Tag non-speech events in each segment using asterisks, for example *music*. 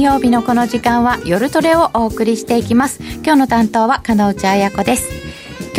金曜日のこの時間は夜トレをお送りしていきます。今日の担当は金内彩子です。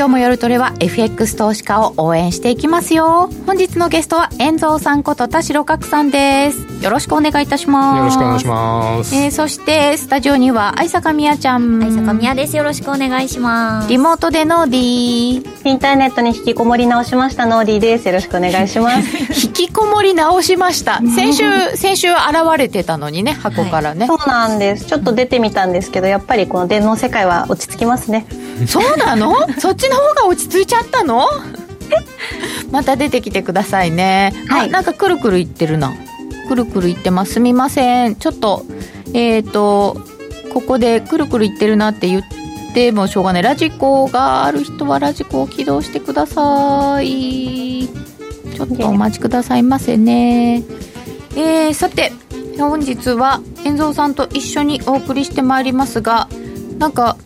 今日も夜トレは FX 投資家を応援していきますよ。本日のゲストは遠蔵さんこと田代角さんです。よろしくお願いいたします。よろしくお願いします、えー、そしてスタジオには愛坂みやちゃん。愛坂みやです。よろしくお願いします。リモートでノーディー。インターネットに引きこもり直しましたノーディーです。よろしくお願いします。*laughs* 引きこもり直しました。先週先週現れてたのにね箱からね、はい、そうなんです。ちょっと出てみたんですけどやっぱりこの電脳世界は落ち着きますねそうなの？そっちの方が落ち着いちゃったの？*laughs* また出てきてくださいね、はい、なんかくるくるいってるな。くるくるいってます。すみません。ちょっとえっ、ー、とここでくるくるいってるなって言ってもしょうがない。ラジコがある人はラジコを起動してください。ちょっとお待ちくださいませね。えー、さて本日は遠蔵さんと一緒にお送りしてまいりますがなんか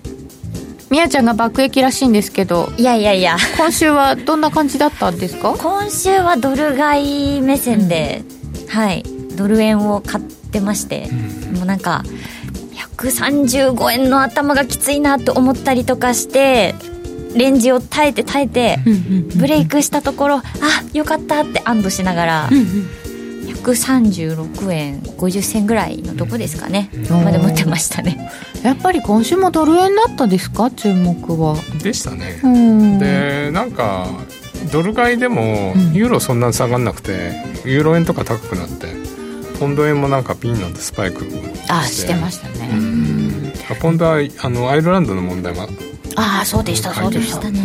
みやちゃんが爆撃らしいんですけどいやいやいや。今週はどんな感じだったんですか？今週はドル買い目線で、うん、はい。ドル円を買ってまして、うん、もうなんか135円の頭がきついなと思ったりとかしてレンジを耐えて耐えてブレイクしたところあよかったって安堵しながら、136円50銭ぐらいのとこですかね。まで持ってましたね。やっぱり今週もドル円だったですか？注目は。でしたね。でなんかドル買いでもユーロそんなに下がんなくて、うん、ユーロ円とか高くなってポンド円もなんかピンのスパイクあして。ましたね、うん、ポンドはあのアイルランドの問題はああそうでしたそうでしたね、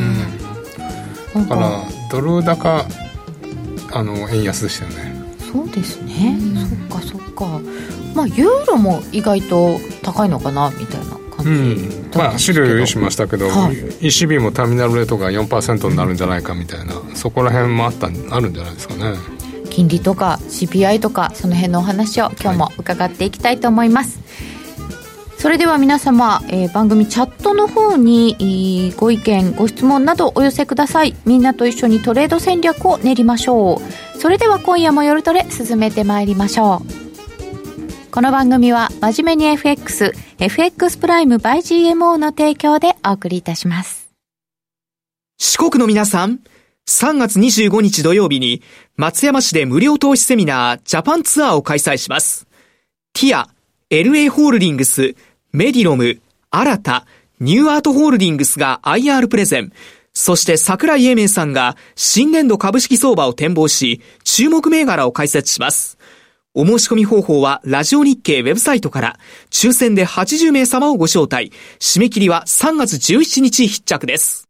うん、だからドル高あの円安でしたよねそうですね、そっかそっか。まあユーロも意外と高いのかなみたいな感じ、うん、まあ資料用意しましたけど、はい、ECB もターミナルレートが4%になるんじゃないかみたいな。そこら辺もあったあるんじゃないですかね。金利とか CPI とかその辺のお話を今日も伺っていきたいと思います、はいそれでは皆様、えー、番組チャットの方にご意見ご質問などお寄せください。みんなと一緒にトレード戦略を練りましょうそれでは今夜も夜トレ進めてまいりましょう。この番組は真面目に FX FX プライム by GMO の提供でお送りいたします。四国の皆さん3月25日土曜日に松山市で無料投資セミナージャパンツアーを開催します。ティア LA ホールディングスメディロム、新た、ニューアートホールディングスが IR プレゼン、そして桜井英明さんが新年度株式相場を展望し、注目銘柄を解説します。お申し込み方法はラジオ日経ウェブサイトから、抽選で80名様をご招待。締め切りは3月17日必着です。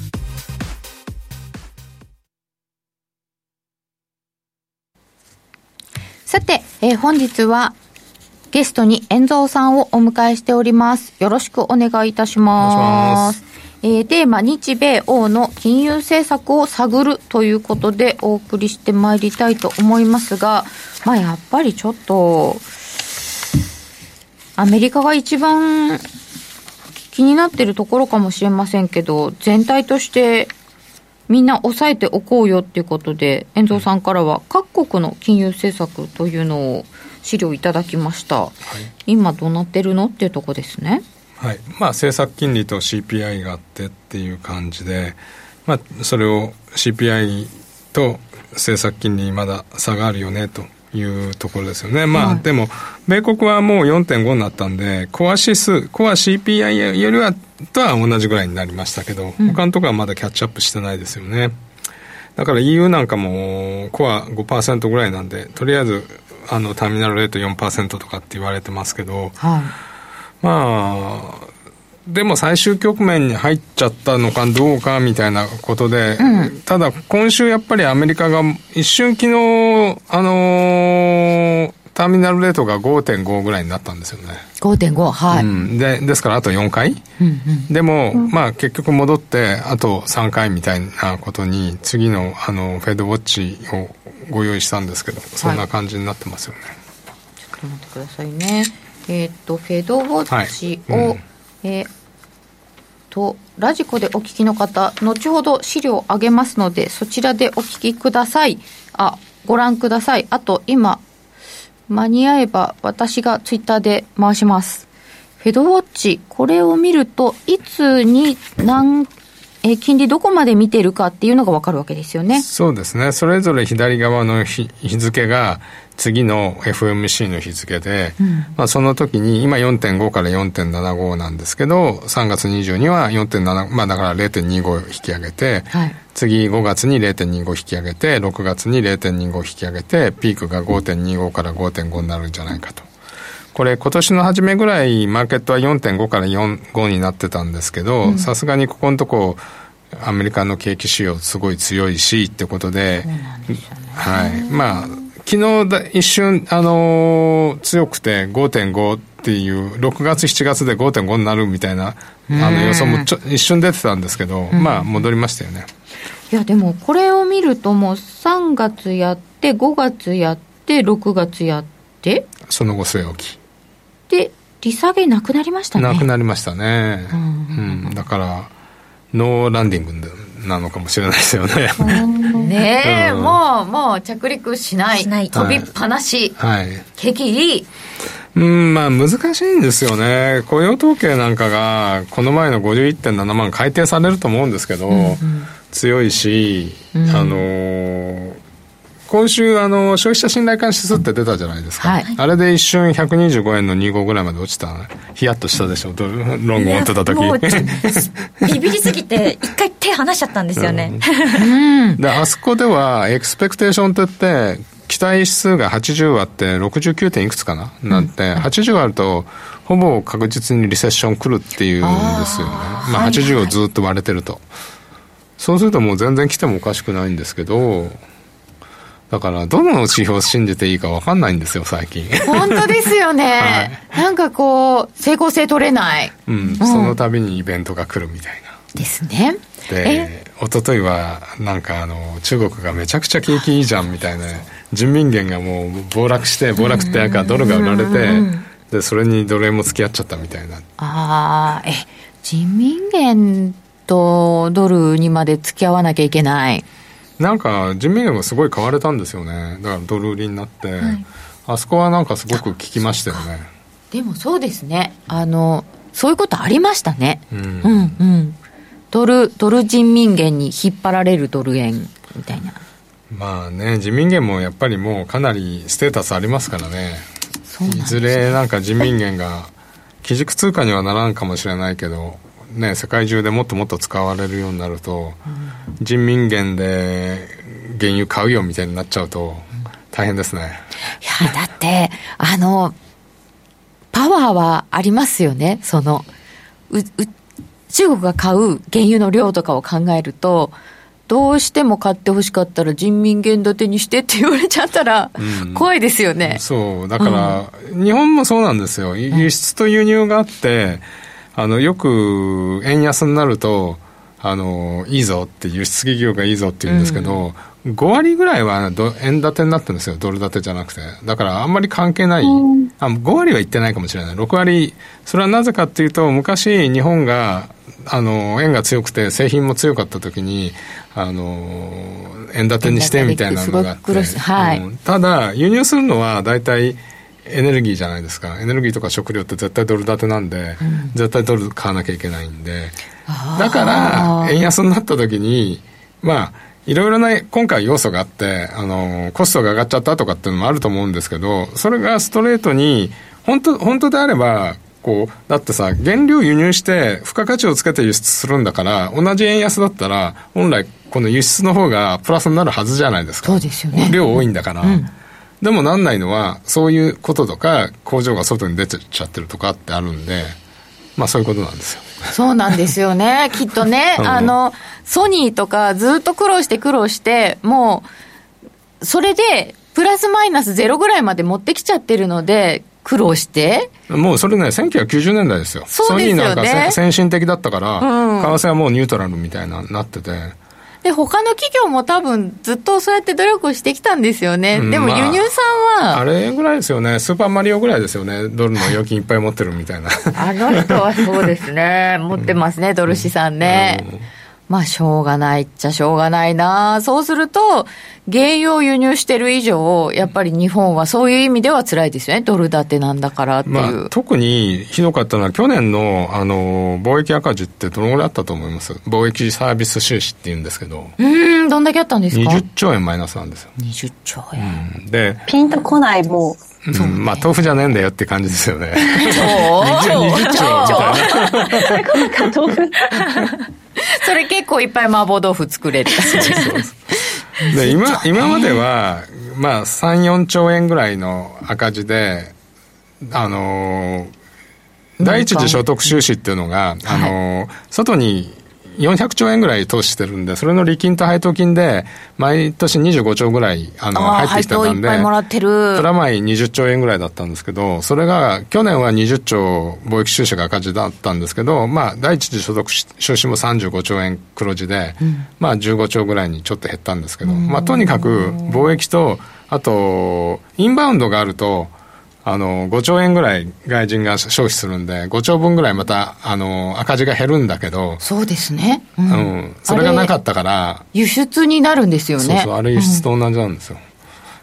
さて、えー、本日はゲストに遠蔵さんをお迎えしております。よろしくお願いいたします。えー、テーマ、日米欧の金融政策を探るということでお送りしてまいりたいと思いますが、まあやっぱりちょっと、アメリカが一番気になってるところかもしれませんけど、全体としてみんな押さえておこうよっていうことで、遠藤さんからは各国の金融政策というのを資料いただきました、はい、今どうなってるのっていうとこですね。はい。まあ、政策金利と CPI があってっていう感じで、まあ、それを CPI と政策金利まだ差があるよねというところですよね。まあ、はい、でも、米国はもう4.5になったんで、コア指数、コア CPI よりは、とは同じぐらいになりましたけど、うん、他のところはまだキャッチアップしてないですよね。だから EU なんかも、コア5%ぐらいなんで、とりあえず、あの、ターミナルレート4%とかって言われてますけど、はい、まあ、でも最終局面に入っちゃったのかどうかみたいなことで、うん、ただ今週やっぱりアメリカが一瞬昨日、あのー、ターミナルレートが5.5ぐらいになったんですよね。5.5はい、うん、でですからあと4回、うんうん。でも、まあ結局戻ってあと3回みたいなことに次のあのフェードウォッチをご用意したんですけどそんな感じになってますよね、ちょっと待ってくださいね。えーっとフェドウォッチを、はい。うんえーとラジコでお聞きの方後ほど資料を上げますのでそちらでお聞きください。あご覧ください。あと今間に合えば私がツイッターで回します。フェドウォッチこれを見るといつに何え金利どこまで見てるかっていうのが分かるわけですよね。そうですね。それぞれ左側の日付が次の FMC の日付で、まあ、その時に今4.5から4.75なんですけど3月20には4.7まあだから0.25引き上げて、はい。次5月に0.25引き上げて6月に0.25引き上げてピークが5.25から5.5になるんじゃないかと。これ今年の初めぐらいマーケットは4.5から4.5になってたんですけどさすがにここのとこアメリカの景気指標すごい強いしってことではい。まあ昨日だ一瞬、あのー強くて5.5っていう6月7月で5.5になるみたいなあの予想もちょ一瞬出てたんですけど、まあ戻りましたよね。いやでもこれを見るともう3月やって5月やって6月やってその後据え置き。で利下げなくなりましたねなくなりましたね。うん、だから、ノーランディングなのかもしれないですよね。ねえ、うん。もうもう着陸しない。しない。飛びっぱなし、はい。景気いいうん、まあ難しいんですよね。雇用統計なんかが、この前の51.7万改定されると思うんですけど、強いし、あのー今週、あの、消費者信頼感指数って出たじゃないですか。はいあれで一瞬125円の25ぐらいまで落ちた。ヒヤッとしたでしょ、ロング持ってた時。もうビビりすぎて一回手離しちゃったんですよね、で、あそこでは、エクスペクテーションって言って、期待指数が80あって、69点いくつかななんて、80あると、ほぼ確実にリセッション来るっていうんですよね。まあ、80をずっと割れてると。そうするともう全然来てもおかしくないんですけど、だから、どの指標を信じていいか分かんないんですよ、最近。本当ですよね、*laughs* なんかこう成功性取れない。うん、その度にイベントが来るみたいな。ですね。で、一昨日は、なんかあの、中国がめちゃくちゃ景気いいじゃんみたいな、人民元がもう暴落して、暴落ってやかドルが売られて、で、それにドル円も付き合っちゃったみたいな。ああえ人民元とドルにまで付き合わなきゃいけないなんか人民元がすごい買われたんですよね。だからドル売りになって、あそこはなんかすごく効きましたよね。でもそうですね。あのそういうことありましたね。うん。うんうん。ドルドル人民元に引っ張られるドル円みたいな。まあね、人民元もやっぱりもうかなりステータスありますからね。いずれなんか人民元が基軸通貨にはならんかもしれないけど、ね、世界中でもっともっと使われるようになると、人民元で原油買うよみたいになっちゃうと大変ですね。いやだってあのパワーはありますよね。そのうう中国が買う原油の量とかを考えるとどうしても買ってほしかったら人民元建てにしてって言われちゃったらうん。怖いですよね、そう、だから、日本もそうなんですよ。輸出と輸入があって、あの、よく円安になると、あの、いいぞって、輸出企業がいいぞって言うんですけど、5割ぐらいはど円建てになってるんですよ、ドル建てじゃなくて。だからあんまり関係ない。あ5割は言ってないかもしれない。6割、それはなぜかっていうと、昔日本が、あの、円が強くて製品も強かった時に、あの、円建てにしてみたいなのがあって。はいうんただ、輸入するのは大体エネルギーじゃないですか。エネルギーとか食料って絶対ドル建てなんで、絶対ドル買わなきゃいけないんで。だから、円安になった時に、まあ、いろいろな今回要素があって、あの、コストが上がっちゃったとかっていうのもあると思うんですけど、それがストレートに、本当、本当であれば、こう、だってさ、原料輸入して、付加価値をつけて輸出するんだから、同じ円安だったら、本来、この輸出の方がプラスになるはずじゃないですか。そうですよね量多いんだから。でもなんないのは、そういうこととか、工場が外に出てっちゃってるとかってあるんで、まあそういうことなんですよ。そうなんですよね *laughs* きっとねうんあのソニーとかずっと苦労して苦労してもうそれでププラスマイナスゼロぐらいまで持ってきちゃってるので、苦労してもうそれね、1990年代ですよ。そうですよねなんかせ先進的だったから、うん為替はもうニュートラルみたいななってて。で、他の企業も多分ずっとそうやって努力をしてきたんですよね。でもうんまあ輸入産は、あれぐらいですよね。スーパーマリオぐらいですよね。ドルの預金いっぱい持ってるみたいな。あの人はそうですね。持ってますね、ドル資産ね。まあ、しょうがないっちゃしょうがないな。そうすると、原油を輸入してる以上、やっぱり日本はそういう意味では辛いですよね。ドル建てなんだからっていう。まあ、特にひどかったのは去年のあの貿易赤字ってどのぐらいあったと思います？貿易サービス収支っていうんですけどうーん、どんだけあったんですか？20兆円マイナスなんですよ、20兆円。で、ピンとこない、もう。うんまあ豆腐じゃねえんだよって感じですよねそう20兆みたいな *laughs* 豆腐 *laughs* それ結構いっぱい麻婆豆腐作れる。で今今までは、まあ、34兆円ぐらいの赤字で、あのー第一次所得収支っていうのが、あのー外に400兆円ぐらい投資してるんで、それの利金と配当金で、毎年25兆ぐらいあの入ってきてたんで。プラマイ20兆円ぐらいだったんですけど、それが去年は20兆貿易収支が赤字だったんですけど、まあ、第一次所得収支も35兆円黒字で、まあ、15兆ぐらいにちょっと減ったんですけど、まあ、とにかく貿易と、あと、インバウンドがあると、あの、5兆円ぐらい外人が消費するんで、5兆分ぐらいまた、あの、赤字が減るんだけど、そうですね。ううんん、それがなかったから、輸出になるんですよね。そうそう、あれ輸出と同じなんですよ。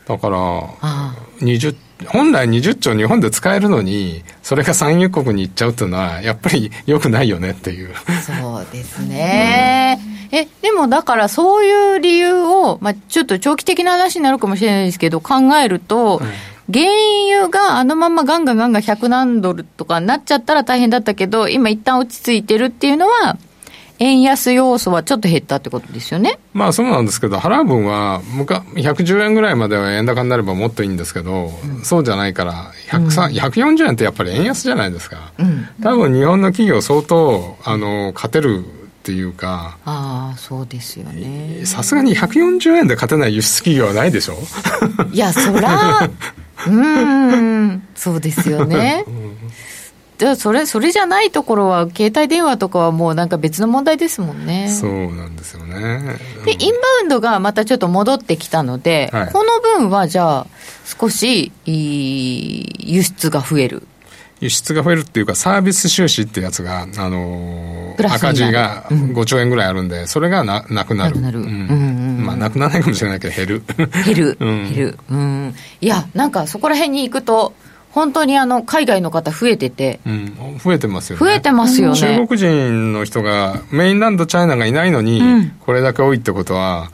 だから、あ20本来20兆日本で使えるのにそれが産油国に行っちゃうっていうのはやっぱり良くないよねっていうあそうですね。え、でもだからそういう理由を、まあちょっと長期的な話になるかもしれないですけど、考えると、原油があのままガンガンガンガン100何ドルとかになっちゃったら大変だったけど、今一旦落ち着いてるっていうのは、円安要素はちょっと減ったってことですよね。まあそうなんですけど払う分はむか110円ぐらいまでは円高になればもっといいんですけど、そうじゃないから103 140円ってやっぱり円安じゃないですか、多分日本の企業相当あの勝てるっていうかああ、そうですよね。さすがに140円で勝てない輸出企業はないでしょ？*laughs* いや、そら、うーん、そうですよね。じゃあそれ、それじゃないところは、携帯電話とかはもうなんか別の問題ですもんね。そうなんですよね。で、インバウンドがまたちょっと戻ってきたので、はい。この分はじゃあ、少し、輸出が増える。輸出が増えるっていうかサービス収支ってやつが、あのー赤字が5兆円ぐらいあるんで、それがななくなる。なくなる。うん。うんなくならないかもしれないけど減る。減る、*laughs* うん。減る。うん。いや、なんかそこら辺に行くと、本当にあの、海外の方増えてて、うん、増えてますよね。増えてますよね。中国人の人がメインランドチャイナがいないのに、うん。これだけ多いってことは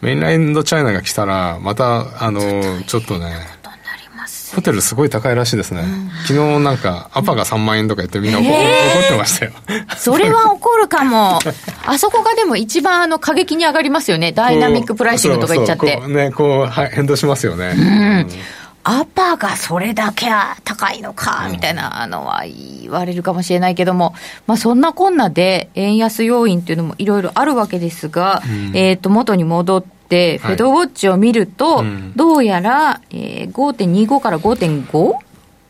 メインランドチャイナが来たらまたあのちょっとねホテルすごい高いらしいですね、昨日なんかアパが3万円とか言ってみんな怒,、怒ってましたよ。それは起こるかも。*laughs* あそこがでも一番あの過激に上がりますよね。ダイナミックプライシングとか言っちゃって。ねこう、はい、変動しますよね、アパがそれだけ高いのか、みたいなのは言われるかもしれないけども、まあそんなこんなで円安要因っていうのもいろいろあるわけですが、えっ、と、元に戻って、フェドウォッチを見ると、うんどうやら、えー、5.25から5.5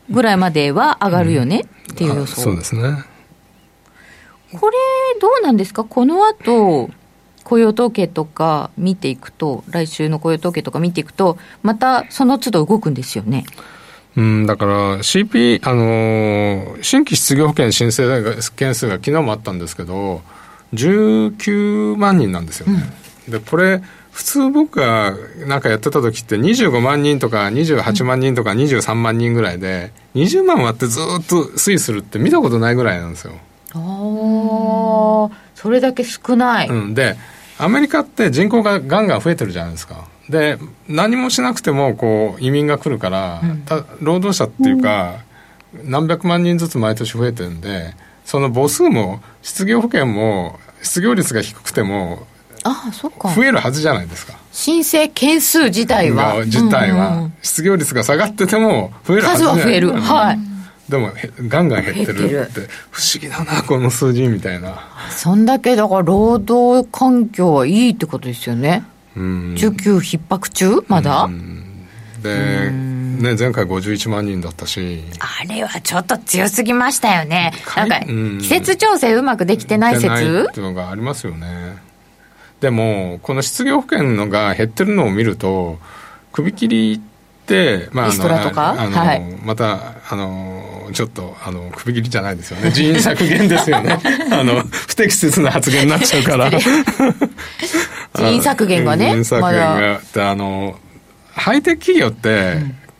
ぐらいまでは上がるよね、っていう予あ想。そうですねこれ、どうなんですか？この後、雇用統計とか見ていくと、来週の雇用統計とか見ていくと、またその都度動くんですよね。うん、だから CP、あのー新規失業保険申請件数が昨日もあったんですけど、19万人なんですよね。で、これ、普通僕がなんかやってた時って25万人とか28万人とか23万人ぐらいで、20万割ってずっと推移するって見たことないぐらいなんですよ。ああ、それだけ少ない。うん、でアメリカって人口がガンガン増えてるじゃないですかで何もしなくてもこう移民が来るから、た労働者っていうか、何百万人ずつ毎年増えてるんでその母数も失業保険も失業率が低くてもああ、そっか。増えるはずじゃないですか申請件数自体は。が自体は、うんうんうん失業率が下がってても増えるはず数は増える。うんはい。でもへガンガン減って減るって不思議だなこの数字みたいな、そんだけだから労働環境はいいってことですよね。うん、需給逼迫中？まだ、で、ね、前回51万人だったし。あれはちょっと強すぎましたよね。なんか、季節調整うまくできてない説っていうのがありますよね。でも、この失業保険のが減ってるのを見ると、首切りって、まあ、あの、あの、はい、また、あの、ちょっと、あの、首切りじゃないですよね。人員削減ですよね。*laughs* あの、不適切な発言になっちゃうから。人員削減がね。人員削減が。ま、あの、ハイテク企業って、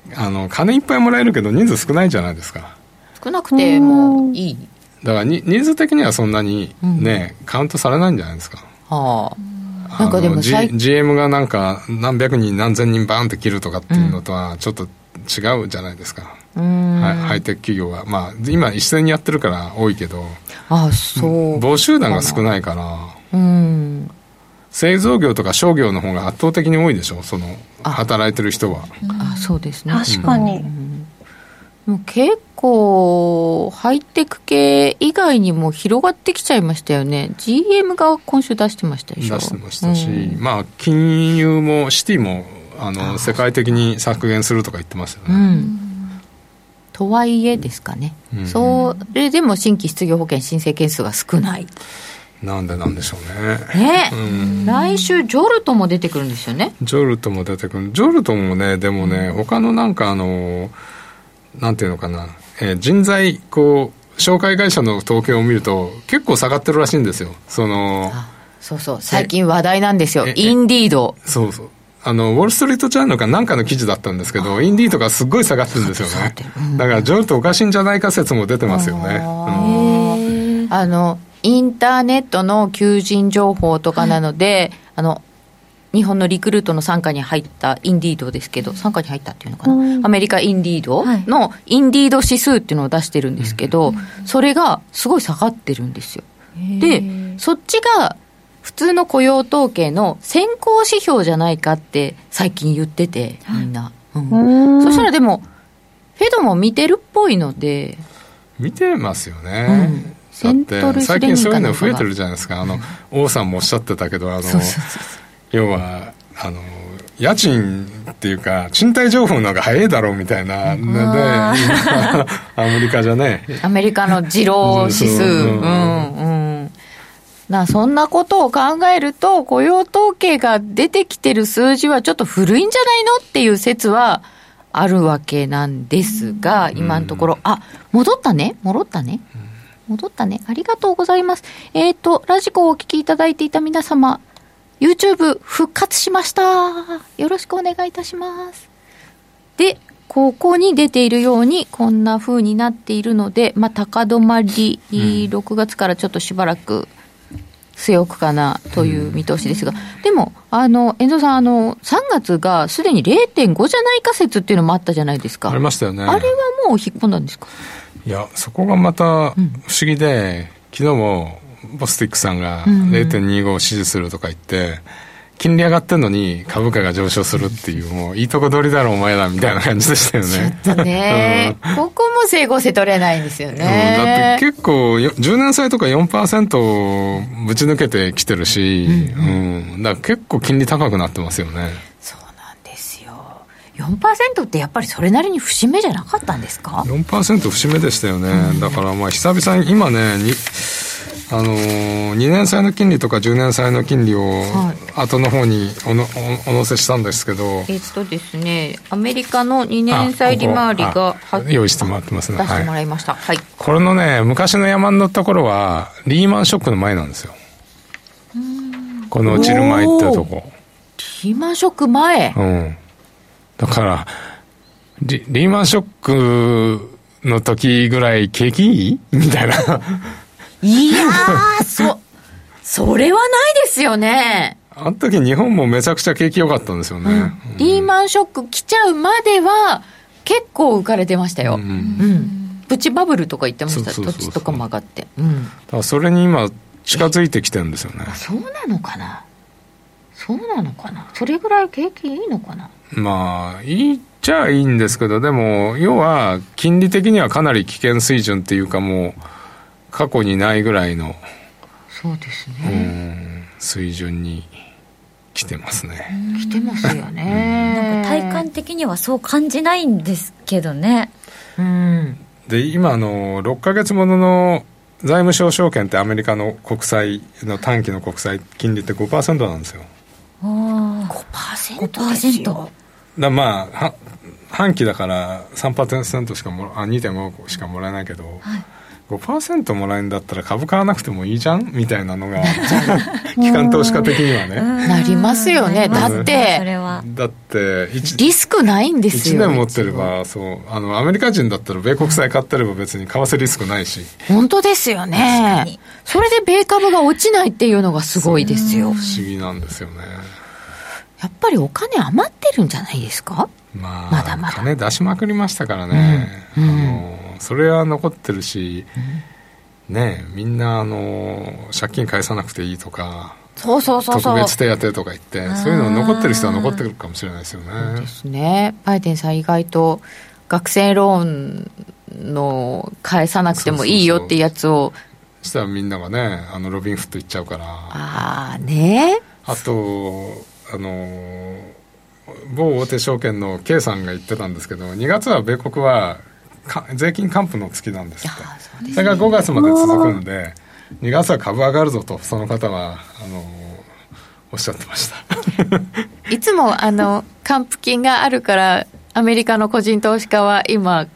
うん、あの、金いっぱいもらえるけど人数少ないじゃないですか。少なくてもいい。だからに人数的にはそんなにね、うん、カウントされないんじゃないですか。はあ。なんかでも、G、GM がなんか何百人何千人バーンって切るとかっていうのとはちょっと違うじゃないですか、うん、ハイテク企業は。まあ今一斉にやってるから多いけど。あそう。募集団が少ないから。うん。製造業とか商業の方が圧倒的に多いでしょ？その働いてる人は。あそうですね。確かに、うん。もう結構、ハイテク系以外にも広がってきちゃいましたよね、GM が今週出してましたでしょ。出してましたし、うん、まあ、金融も、シティもあの世界的に削減するとか言ってますよね。うん。とはいえですかね、うん、それでも新規失業保険申請件数が少ない。なんでなんでしょうね。ね、うん、来週、ジョルトも出てくるんですよね。ジョルトも出てくる。ジョルトもね、でもね、他のなんかあの、なんていうのかな、えー、人材、こう、紹介会社の統計を見ると、結構下がってるらしいんですよ。その、そうそう、最近話題なんですよ。インディード。そうそう。あの、ウォール・ストリート・ジャーナルかなんかの記事だったんですけど、インディードがすっごい下がってるんですよね。だから、ジョルトおかしいんじゃないか説も出てますよね。うん、あの、インターネットの求人情報とかなので、あの、日本のリクルートの傘下に入ったインディードですけど、傘下に入ったっていうのかな、うん、アメリカインディードのインディード指数っていうのを出してるんですけど、それがすごい下がってるんですよ。で、そっちが普通の雇用統計の先行指標じゃないかって最近言ってて、みんな。うん、そしたらでも、フェドも見てるっぽいので。見てますよね。うん、だって最近そういうの増えてるじゃないですか。あの、王さんもおっしゃってたけど、あの、そうそうそう要はあの家賃っていうか賃貸情報の方が早いだろうみたいなので *laughs* アメリカじゃね。アメリカの次郎指数。うんうん。なそんなことを考えると雇用統計が出てきてる数字はちょっと古いんじゃないのっていう説はあるわけなんですが、今のところ、あ戻ったね。戻ったね、戻ったね。ありがとうございます。えっ、ー、とラジコをお聞きいただいていた皆様 YouTube 復活しました。よろしくお願いいたします。で、ここに出ているように、こんな風になっているので、まあ、高止まり、うん、6月からちょっとしばらく据え置くかなという見通しですが、うん、でも、あの、遠藤さん、あの、3月がすでに0.5じゃないか説っていうのもあったじゃないですか。ありましたよね。あれはもう引っ込んだんですか？いや、そこがまた不思議で、うん、昨日もボスティックさんが0.25を支持するとか言って、金利上がってんのに株価が上昇するっていう、もういいとこ取りだろお前らみたいな感じでしたよね。ちょっとね、ここも整合性取れないんですよね。だって結構、10年債とか4%ぶち抜けてきてるし、うん、うん、だから結構金利高くなってますよね。そうなんですよ。4%ってやっぱりそれなりに節目じゃなかったんですか ?4% 節目でしたよね。うん、だからまあ久々に今ね、にあのー、2年債の金利とか10年債の金利を後の方におのお乗せしたんですけど、えっとですねアメリカの2年債利回りが用意してもらってますね。出してもらいました、はい、これのね昔の山のところはリーマンショックの前なんですよ。この落ちる前ってとこ。リーマンショック前？うん。だからリリーマンショックの時ぐらい景気いい？みたいないやー、そ、それはないですよね。あの時日本もめちゃくちゃ景気良かったんですよね、うんうん、リーマンショック来ちゃうまでは結構浮かれてましたよ。うん、うん、プチバブルとか言ってました。土地とかも上がって。うん。だからそれに今近づいてきてるんですよね。そうなのかな？そうなのかな？それぐらい景気いいのかな？まあ、いいっちゃいいんですけど、でも、要は、金利的にはかなり危険水準っていうかもう、過去にないぐらいのそうですね。水準に来来てますね。来てますよね。なんか体感的にはそう感じないんですけどね。うん。で今あの6か月ものの財務省証券ってアメリカの国債の短期の国債金利って5%なんですよ。あ5%ですよ。だまあは半期だから3%しかもあ2.5しかもらえないけど、はい5%もらえるんだったら株買わなくてもいいじゃん？みたいなのが *laughs* 機関投資家的にはね。なりますよね。だっそれては。だって一リスクないんです1よ年持ってればそうあのアメリカ人だったら米国債買ってれば別に為替リスクないし。本当ですよね。に。それで米株が落ちないっていうのがすごいですよ。不思議なんですよね。やっぱりお金余ってるんじゃないですか？まあまだまだ。金出しまくりましたからね、うん。うん。あのそれは残ってるし、ねみんなあの借金返さなくていいとかそうそうそうそう。特別手当とか言ってそういうの残ってる人は残ってるかもしれないですよね。ですね。バイデンさん意外と学生ローンの返さなくてもいいよってやつを。そしたらみんながねあのロビンフット行っちゃうから。ああね。あとあの某大手証券の K さんが言ってたんですけど2月は米国はか税金還付の月なんですって。ね。それが5月まで続くんで2月は株上がるぞとその方はあのおっしゃってました。いつもあの還付金があるからアメリカの個人投資家は今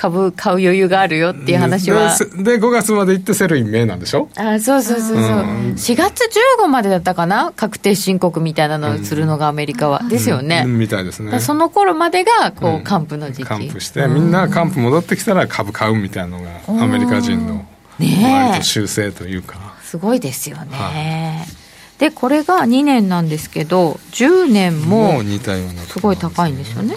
株買う余裕があるよっていう話は。でで5月まで行って Sell in May なんでしょ？あそうそうそうそう、うん。4月15までだったかな？確定申告みたいなのをするのがアメリカは、ですよね、うん。みたいですね。その頃までがこう、うん。還付の時期。還付してみんな還付戻ってきたら株買うみたいなのがアメリカ人の割と習性というか、すごいですよね、はでこれが2年なんですけど10年もすごい高いんですよね、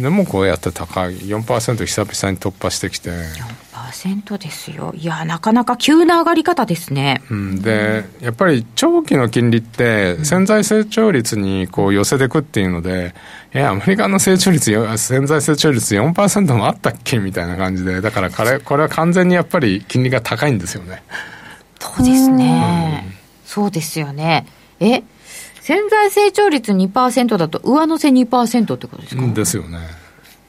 でもこうやって高い4%久々に突破してきて、4%ですよ。いやなかなか急な上がり方ですね。うん、でやっぱり長期の金利って潜在成長率にこう寄せてくっていうのでえアメリカの成長率よ潜在成長率4%もあったっけみたいな感じでだからこれこれは完全にやっぱり金利が高いんですよね。そうですね、そうですよね。え潜在成長率2%だと上乗せ2%ってことですか、ですよね。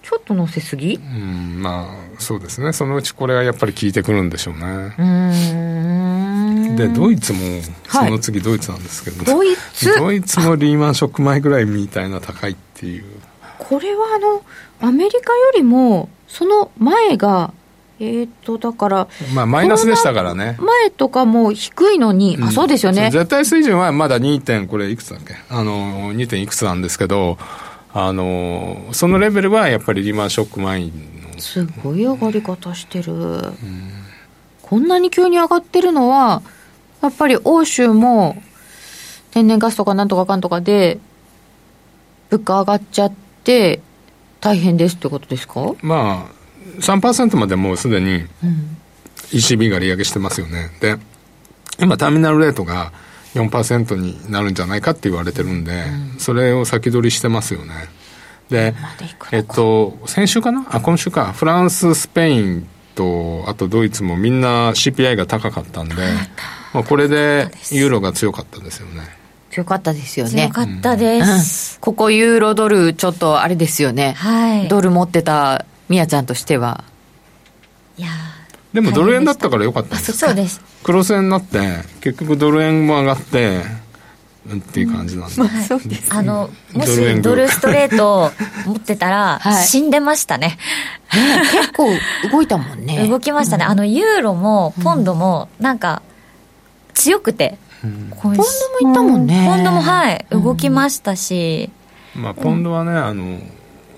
ちょっと乗せすぎ？うんまあそうですね。そのうちこれはやっぱり効いてくるんでしょうね。うーん。でドイツもはいその次ドイツなんですけど、ドイツ？ドイツもリーマンショック前ぐらいみたいな高いっていう。これはあのアメリカよりもその前がえっ、とだからまあマイナスでしたからね。前とかも低いのに、あそうですよね。絶対水準はまだ 2. 点これいくつだっけ？あの2点いくつなんですけどあのそのレベルはやっぱりリーマンショック前の。すごい上がり方してる、こんなに急に上がってるのはやっぱり欧州も天然ガスとかなんとかかんとかで物価上がっちゃって大変ですってことですか、まあ3%までもうすでにうん、ECB が利上げしてますよね。で今ターミナルレートが4%になるんじゃないかって言われてるんで、それを先取りしてますよね。でえっと先週かな？あ今週か。フランススペインとあとドイツもみんな CPI が高かったんで、まあ、これでユーロが強かったですよね。強かったですよ強ねかったです、ここユーロドルちょっとあれですよね、はい。ドル持ってたみやちゃんとしては。いやでもドル円だったからよかったんですそうです。クロス円になって結局ドル円も上がってうんっていう感じなんで、そうです。あのもしドルストレート持ってたら、はい。死んでましたね。結構動いたもんね。動きましたね、あのユーロもポンドもなんか強くて、ポンポンドもいったもんね。ポンドもはい動きましたし、まあポンドはねあの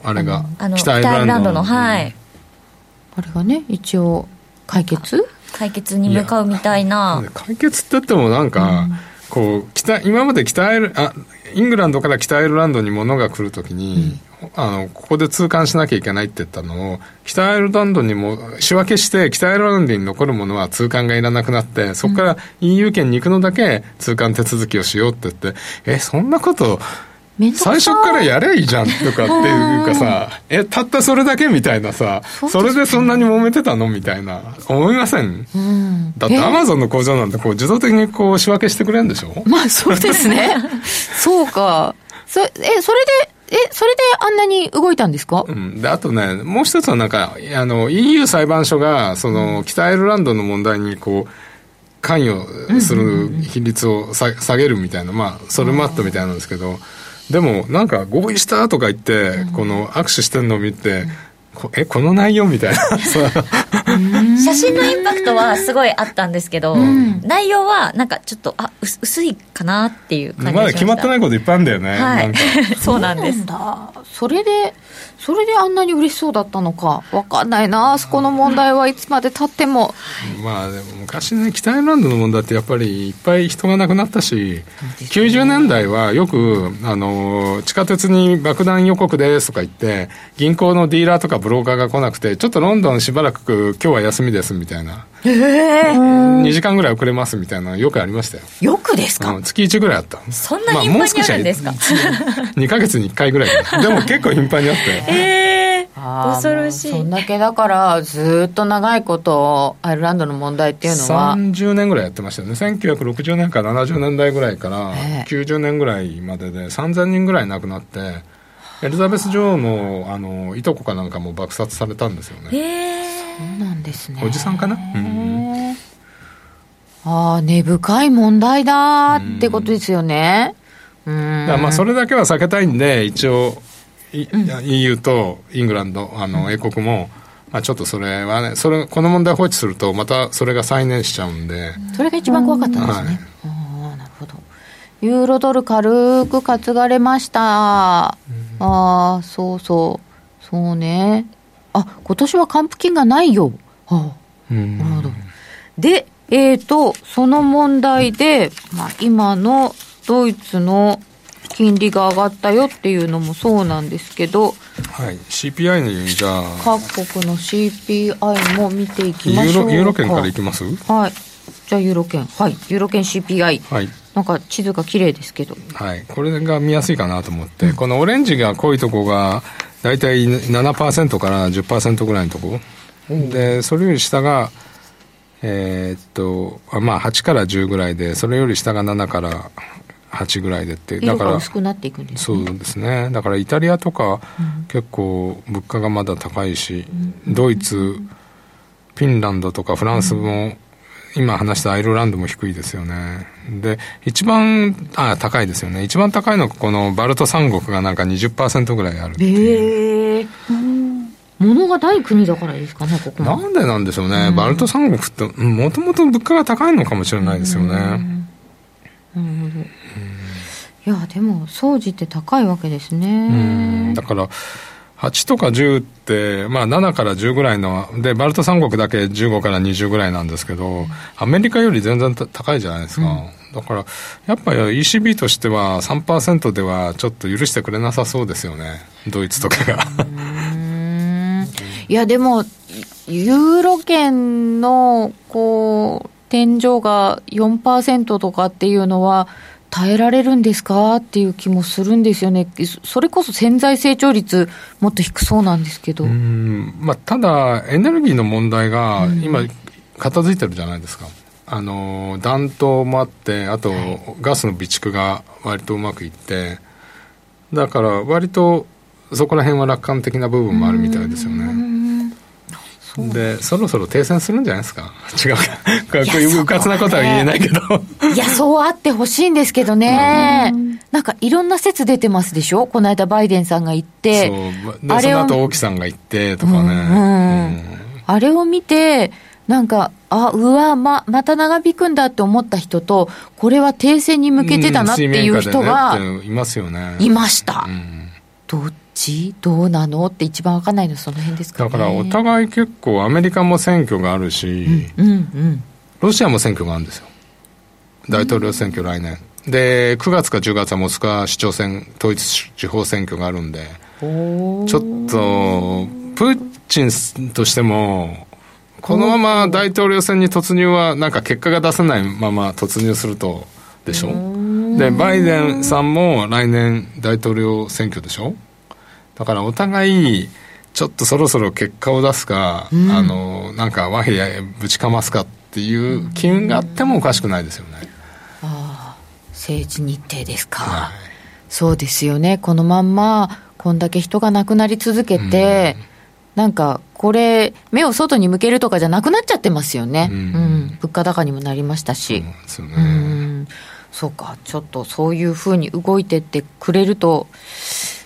あれがあの北アイ北アイルランドのはい。あれがね一応解決？解決に向かうみたいな。解決って言ってもなんか、こう北今まで北アイルあイングランドから北アイルランドに物が来るときに、あのここで通関しなきゃいけないって言ったのを北アイルランドにも仕分けして北アイルランドに残るものは通関がいらなくなってそこから EU 圏に行くのだけ通関手続きをしようって言って、えそんなこと最初からやればいいじゃんとかっていうかさ、え、たったそれだけみたいなさ、それでそんなに揉めてたのみたいな、思いません、うん、だってアマゾンの工場なんてこう自動的にこう仕分けしてくれるんでしょ？まあそうですね。*laughs* そうか。そえ、それで、え、それであんなに動いたんですか？うん。で、あとね、もう一つはなんか、あの、EU 裁判所が、その、北アイルランドの問題に、こう、関与する比率を下げるみたいな、まあ、それもあったみたいなんですけど、でも、なんか合意したとか言って、この握手してんのを見て、えこの内容みたいな。写真のインパクトはすごいあったんですけど、うん、内容はなんかちょっとあ薄いかなっていう感じまだ決まってないこといっぱいあるんだよね、はい、*laughs* そうなんです。それでそれであんなに嬉しそうだったのか分かんないな。あそこの問題はいつまでたっても。*laughs* まあでも昔ね北アイルランドの問題ってやっぱりいっぱい人が亡くなったし、90年代はよくあの地下鉄に爆弾予告ですとか言って銀行のディーラーとかブローカーが来なくてちょっとロンドンしばらく今日は休みですみたいな。ええー、2時間ぐらい遅れますみたいなよくありましたよ。よくですか、うん、月1ぐらいあった。そんな頻繁にあるんですか、まあ、2か月に1回ぐらい。でも結構頻繁にあったよ。*laughs* ええー、恐ろしい。そんだけだからずっと長いことアイルランドの問題っていうのは。30年ぐらいやってましたよね。1960年から70年代ぐらいから90年ぐらいまでで3000人ぐらい亡くなってエリザベス女王のあのいとこかなんかも爆殺されたんですよね。へえそうなんですね。おじさんかな、うん、ああ根深い問題だってことですよね。うん。まあそれだけは避けたいんで一応、うん、EU とイングランドあの英国も、まあ、ちょっとそれはねそれこの問題を放置するとまたそれが再燃しちゃうんで。それが一番怖かったんですね、はい、ああなるほど。ユーロドル軽く担がれました、うん。ああそうそう。そうねあ今年は還付金がないよ、はあ、なるほど。でえーとその問題で、まあ、今のドイツの金利が上がったよっていうのもそうなんですけど、はい、CPI にじゃあ。各国の CPI も見ていきましょうユーロ圏からいきます？はい。じゃあユーロ圏。はい。ユーロ圏 CPI はいなんか地図が綺麗ですけど。はい。これが見やすいかなと思って、うん、このオレンジが濃いとこが大体7%から10%ぐらいのとこ、うん、でそれより下がえー、っとまあ8から10ぐらいでそれより下が7から8ぐらいでってだから薄くなっていくんです、ね、そうですね。だからイタリアとか、結構物価がまだ高いし、ドイツフィンランドとかフランスも、今話したアイルランドも低いですよね。で、一番、あ、高いですよね。一番高いのはこのバルト三国がなんか20%ぐらいあるっていう。えー、物がない国だからですかね、ここなんでなんでしょうね。バルト三国って、もともと物価が高いのかもしれないですよね。なるほど。いや、でも、総じて高いわけですね。だから、8とか10って、まあ、7から10ぐらいの、で、バルト三国だけ15から20ぐらいなんですけど、アメリカより全然高いじゃないですか。うん、だから、やっぱり ECB としては3%ではちょっと許してくれなさそうですよね、ドイツとかが。いや、でも、ユーロ圏の、こう、天井が4%とかっていうのは、耐えられるんですか？っていう気もするんですよね、それこそ潜在成長率、もっと低そうなんですけど。まあ、ただ、エネルギーの問題が今、片付いてるじゃないですか。あの暖冬もあって、あと、ガスの備蓄が割とうまくいって、だから割とそこら辺は楽観的な部分もあるみたいですよね。でそろそろ停戦するんじゃないですか？*laughs* 違うか。こういううか。つなことは言えないけど。いやそうあってほしいんですけどね、うん、なんかいろんな説出てますでしょ？この間バイデンさんが言って。そう。あれその後王毅さんが言ってとかね、うん。うんあれを見てなんかあうわままた長引くんだって思った人とこれは停戦に向けてたなっていう人が、ね、いますよね。いました、どっちどうなの？って一番分かんないのその辺ですか、ね、だからお互い結構アメリカも選挙があるし、うんうんうん、ロシアも選挙があるんですよ。大統領選挙来年、で9月か10月はモスクワ市長選統一地方選挙があるんでちょっとプーチンとしてもこのまま大統領選に突入はなんか結果が出せないまま突入するとでしょ？でバイデンさんも来年大統領選挙でしょ？だからお互いちょっとそろそろ結果を出すか、うん、あのなんか和平ぶちかますかっていう機運があってもおかしくないですよね、ああ政治日程ですか、はい、そうですよね。このまんまこんだけ人が亡くなり続けて、うん、なんかこれ目を外に向けるとかじゃなくなっちゃってますよね、うん、うん、物価高にもなりましたし。そうですよね、そうか。ちょっとそういうふうに動いてってくれると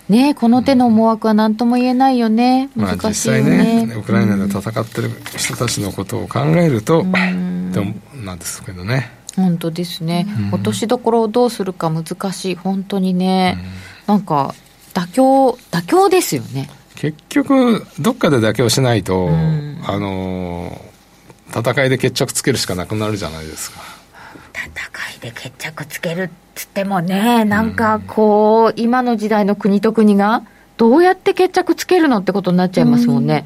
ねこの手の思惑は何とも言えないよね、難しいよね,、まあ、実際ねウクライナで戦ってる人たちのことを考えると、うん、でもなんですけどね。本当ですね、うん、落としどころをどうするか難しい。本当にね、うん、なんか妥協妥協ですよね。結局どっかで妥協しないと、うん、あの戦いで決着つけるしかなくなるじゃないですか戦いで決着つけるっつってもね、なんかこう、今の時代の国と国が、どうやって決着つけるのってことになっちゃいますもんね。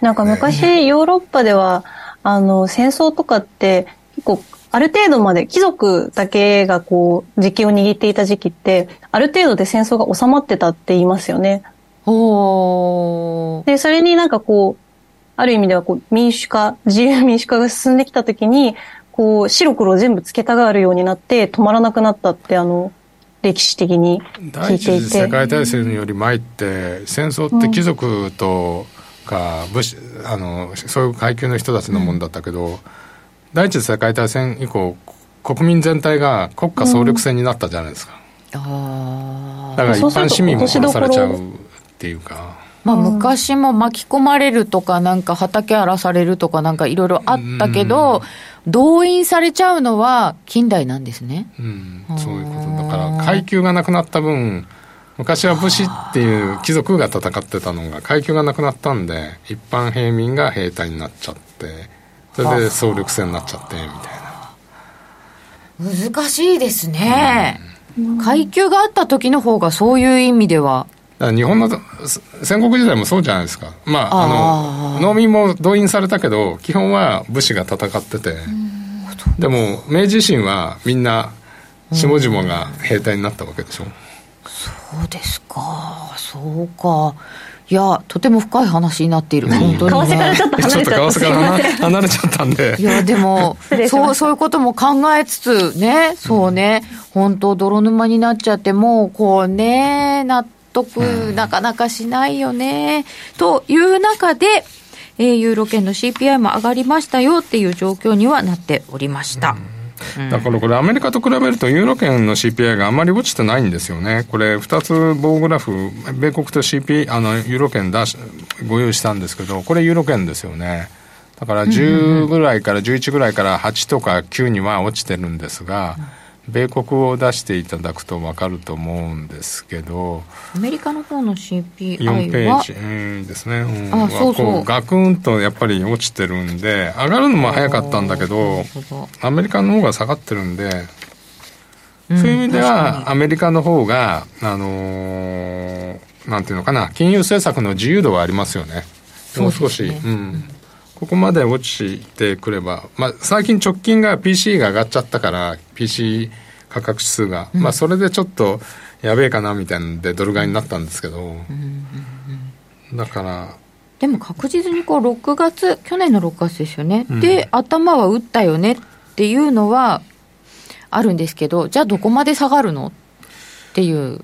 うん、なんか昔、ヨーロッパでは、あの、戦争とかって、結構、ある程度まで貴族だけがこう、実権を握っていた時期って、ある程度で戦争が収まってたって言いますよね。で、それになんかこう、ある意味ではこう民主化、自由民主化が進んできたときに、こう、白黒全部つけたがるようになって止まらなくなったって、あの、歴史的に第一次世界大戦より前って戦争って貴族とか武士、あのそういう階級の人たちのもんだったけど、うん、第一次世界大戦以降国民全体が国家総力戦になったじゃないですか、うん、だから一般市民も殺されちゃうっていうか。まあ、昔も巻き込まれるとか、なんか畑荒らされるとか、なんかいろいろあったけど、動員されちゃうのは近代なんですね。うん、そういうこと。だから階級がなくなった分昔は武士っていう貴族が戦ってたのが階級がなくなったんで一般平民が兵隊になっちゃってそれで総力戦になっちゃってみたいな。難しいですね、うん、階級があった時の方がそういう意味では日本の戦国時代もそうじゃないですか、まあ、あの農民も動員されたけど基本は武士が戦ってて。でも明治維新はみんな下々が兵隊になったわけでしょ。そうですか。そうか。いやとても深い話になっている。本当に、ね、為替からちょっと離れちゃった。*laughs* 離れちゃったんで。いやでも *laughs* そうそういうことも考えつつねそうね、うん、本当泥沼になっちゃってもうこうねなって得なかなかしないよね、という中で、えー、ユーロ圏の CPI も上がりましたよっていう状況にはなっておりました。だからこれ、アメリカと比べると、ユーロ圏の CPI があまり落ちてないんですよね、これ、2つ棒グラフ、米国と CP、あのユーロ圏出しご用意したんですけど、これ、ユーロ圏ですよね。だから10ぐらいから11ぐらいから8とか9には落ちてるんですが、米国を出していただくと分かると思うんですけどアメリカの方の CPI は？4ページ、うん、ですね、うん、あそうそう。ガクンとやっぱり落ちてるんで上がるのも早かったんだけどアメリカの方が下がってるんで、うん、そういう意味ではアメリカの方があのー、なんていうのかな金融政策の自由度はありますよね。もう少し、ね、うんここまで落ちてくれば、まあ、最近直近が PC が上がっちゃったから、PC 価格指数が、うん、まあ、それでちょっとやべえかなみたいなんで、ドル買いになったんですけど、だから。でも確実にこう6月、去年の6月ですよね、うん、で、頭は打ったよねっていうのはあるんですけど、じゃあどこまで下がるのっていう。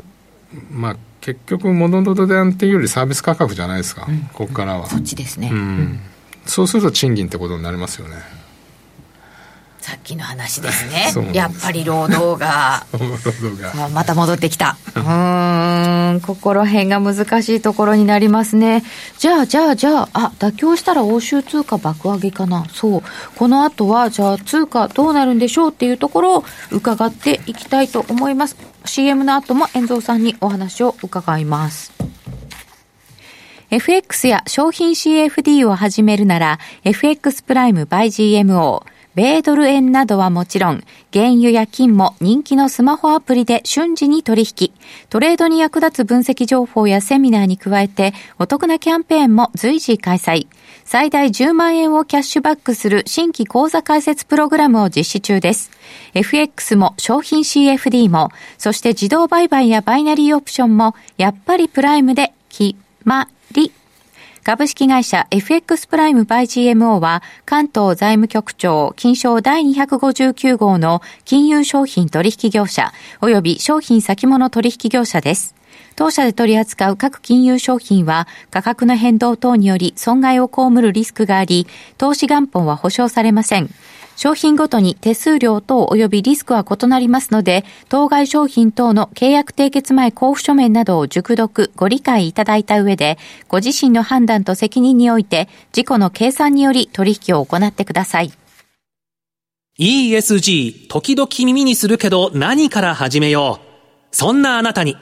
まあ結局、モノドドデンっていうよりサービス価格じゃないですか、うん、ここからは。そっちですね。うんそうすると賃金ってことになりますよね。さっきの話ですね。*laughs* やっぱり労働が。*laughs* 労働が。また戻ってきた。*laughs* うんここら辺が難しいところになりますね。じゃあじゃあじゃああ妥協したら欧州通貨爆上げかな。そう。この後はじゃあ通貨どうなるんでしょうっていうところを伺っていきたいと思います。CM の後も遠藤さんにお話を伺います FX や商品 CFD を始めるなら FX プライム by GMO 米ドル円などはもちろん、原油や金も人気のスマホアプリで瞬時に取引。トレードに役立つ分析情報やセミナーに加えて、お得なキャンペーンも随時開催。最大10万円をキャッシュバックする新規口座開設プログラムを実施中です。FX も商品 CFD も、そして自動売買やバイナリーオプションも、やっぱりプライムで決まり。株式会社 FX プライムバイ GMO は関東財務局長金賞第259号の金融商品取引業者及び商品先物取引業者です。当社で取り扱う各金融商品は価格の変動等により損害を被るリスクがあり、投資元本は保証されません。商品ごとに手数料等及びリスクは異なりますので、当該商品等の契約締結前交付書面などを熟読、ご理解いただいた上で、ご自身の判断と責任において、事故の計算により取引を行ってください。ESG、時々耳にするけど何から始めよう。そんなあなたに。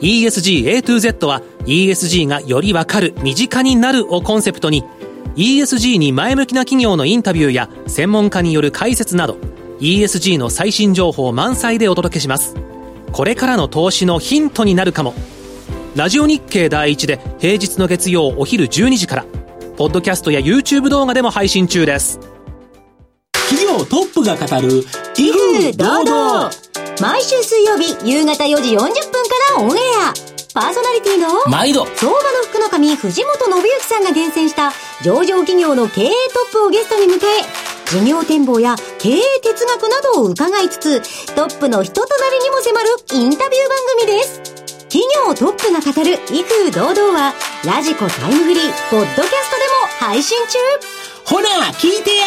ESG A to Z は ESG がよりわかる、身近になるをコンセプトに、ESG に前向きな企業のインタビューや専門家による解説など ESG の最新情報満載でお届けします。これからの投資のヒントになるかも。ラジオ日経第一で平日の月曜お昼12時からポッドキャストや YouTube 動画でも配信中です。企業トップが語る威風堂々毎週水曜日夕方4時40分からオンエアパーソナリティの毎度。相場の福の神藤本信之さんが厳選した上場企業の経営トップをゲストに迎え事業展望や経営哲学などを伺いつつトップの人となりにも迫るインタビュー番組です。企業トップが語る威風堂々はラジコタイムフリーポッドキャストでも配信中。ほら聞いてや。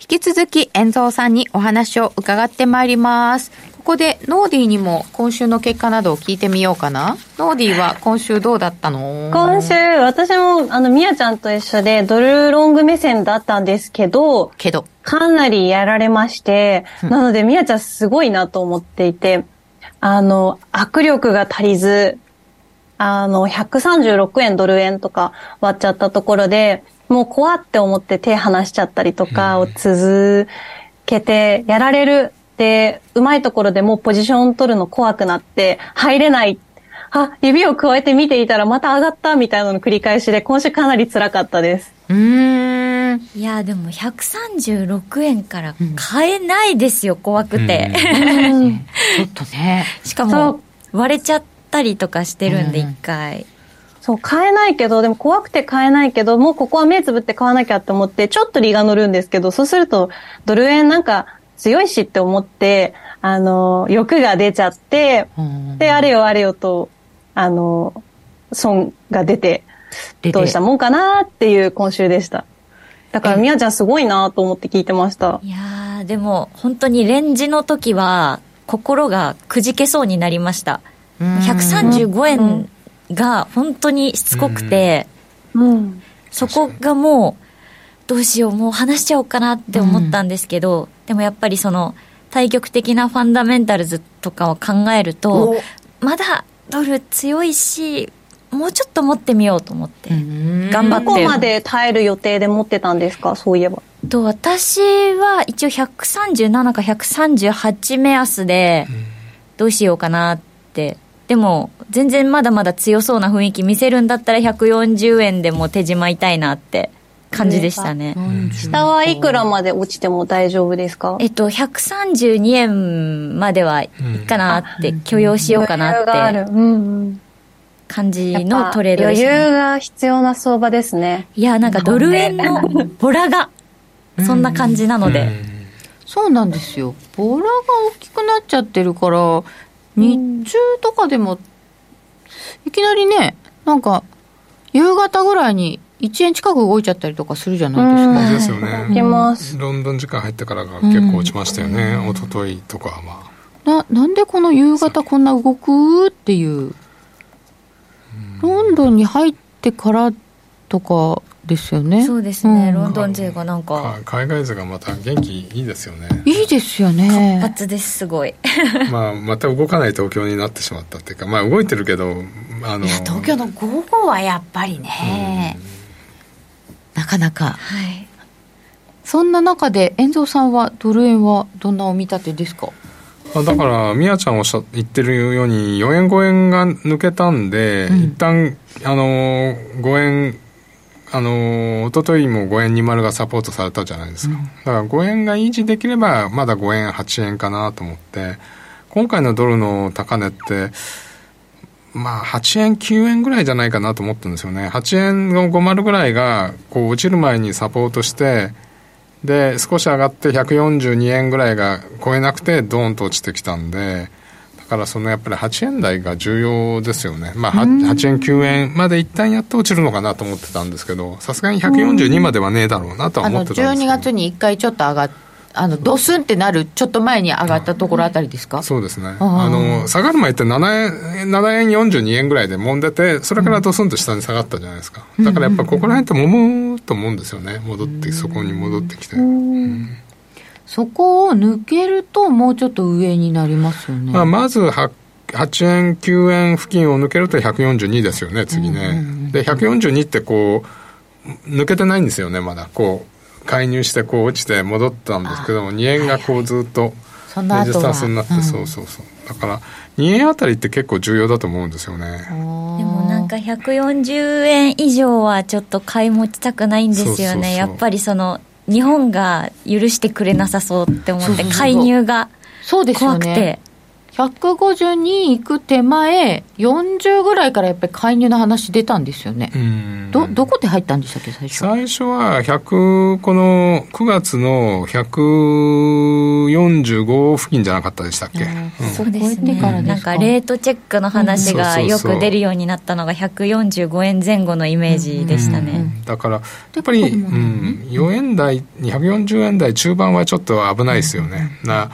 引き続き、遠蔵さんにお話を伺ってまいります。ここでノーディーにも今週の結果などを聞いてみようかな。ノーディーは今週どうだったの？今週、私も、あの、みやちゃんと一緒でドルロング目線だったんですけど、けど、かなりやられまして、なのでみやちゃんすごいなと思っていて、あの、握力が足りず、あの、136円ドル円とか割っちゃったところで、もう怖って思って手離しちゃったりとかを続けてやられる。で、うまいところでもうポジション取るの怖くなって入れない。あ、指を加えて見ていたらまた上がったみたいなの繰り返しで今週かなり辛かったです。うーん。いや、でも136円から買えないですよ、怖くて。ちょっとね。しかも、割れちゃったりとかしてるんで、一回。そう、買えないけど、でも怖くて買えないけど、もうここは目つぶって買わなきゃって思って、ちょっと利が乗るんですけど、そうすると、ドル円なんか強いしって思って、あの、欲が出ちゃって、で、あれよあれよと、あの、損が出て、どうしたもんかなっていう今週でした。だから、みやちゃんすごいなと思って聞いてました。いやー、でも、本当にレンジの時は、心がくじけそうになりました。135円が本当にしつこくて、うん。そこがもう、どうしよう、もう話しちゃおうかなって思ったんですけど、でもやっぱりその、対極的なファンダメンタルズとかを考えると、まだドル強いし、もうちょっと持ってみようと思って、頑張って。どこまで耐える予定で持ってたんですかそういえば。と私は一応137か138目安でどうしようかなって、でも全然まだまだ強そうな雰囲気見せるんだったら140円でも手締まいたいなって感じでしたね、下はいくらまで落ちても大丈夫ですか？えっと132円まではいいかなって許容しようかなって余裕がある。うんうん。感じのトレードで余した、ね、裕が必要な相場ですね。いやなんかドル円のボラがそんな感じなので、そうなんですよ。ボラが大きくなっちゃってるから、日中とかでも、いきなりね、なんか、夕方ぐらいに1円近く動いちゃったりとかするじゃないですか。ですよね。いきます。ロンドン時間入ってからが結構落ちましたよね。一昨日とかはまあ。な、なんでこの夕方こんな動くっていう？ロンドンに入ってからとかですよね。そうですね、うんロンドン勢がなんかか海外勢がまた元気いいですよね。いいですよね。活ですすごい *laughs* まあ、また動かない東京になってしまったっていうか、まあ動いてるけど、あの、東京の午後はやっぱりね、なかなか。はい。そんな中で、遠藤さんは、ドル円はどんなお見立てですか？あだから、みやちゃんおっしゃ言ってるように、4円5円が抜けたんで、うん一旦、あのー、5円、あのー、一昨日も5円20がサポートされたじゃないですか。だから5円が維持できれば、まだ5円8円かなと思って、今回のドルの高値って、まあ、8円、9円ぐらいじゃないかなと思ってるんですよね。8円の50ぐらいが、こう、落ちる前にサポートして、で、少し上がって142円ぐらいが超えなくて、ドーンと落ちてきたんで、だからそのやっぱり8円台が重要ですよね。まあ、はうん8円、9円まで一旦やっと落ちるのかなと思ってたんですけど、さすがに142まではねえだろうなとは思ってたんです12月に1回ちょっと上がっあの、ドスンってなる、ちょっと前に上がったところあたりですか？そうですね。あの、下がる前って7円、7円42円ぐらいで揉んでて、それからドスンと下に下がったじゃないですか。だからやっぱここら辺って揉むと思うんですよね。戻って、そこに戻ってきて。そこを抜けると、もうちょっと上になりますよね。まあ、まずは8円、9円付近を抜けると142ですよね、次ね。で、142ってこう、抜けてないんですよね、まだ。こう、介入してこう落ちて戻ったんですけども、2円がこうずっとレジスタンスになって、うんそうそうそう。だから、2円あたりって結構重要だと思うんですよね。でもなんか140円以上はちょっと買い持ちたくないんですよね。やっぱりその、日本が許してくれなさそうって思って、介入がそうですよ怖くて。ね。152行く手前、40ぐらいからやっぱり介入の話出たんですよね。うんど、どこで入ったんでしたっけ、最初。最初は100、この9月の145付近じゃなかったでしたっけ、うんそうです超えてからね。ですかなんかレートチェックの話がよく出るようになったのが145円前後のイメージでしたね。だから、やっぱり、うん、4円台、240円台中盤はちょっと危ないですよね。な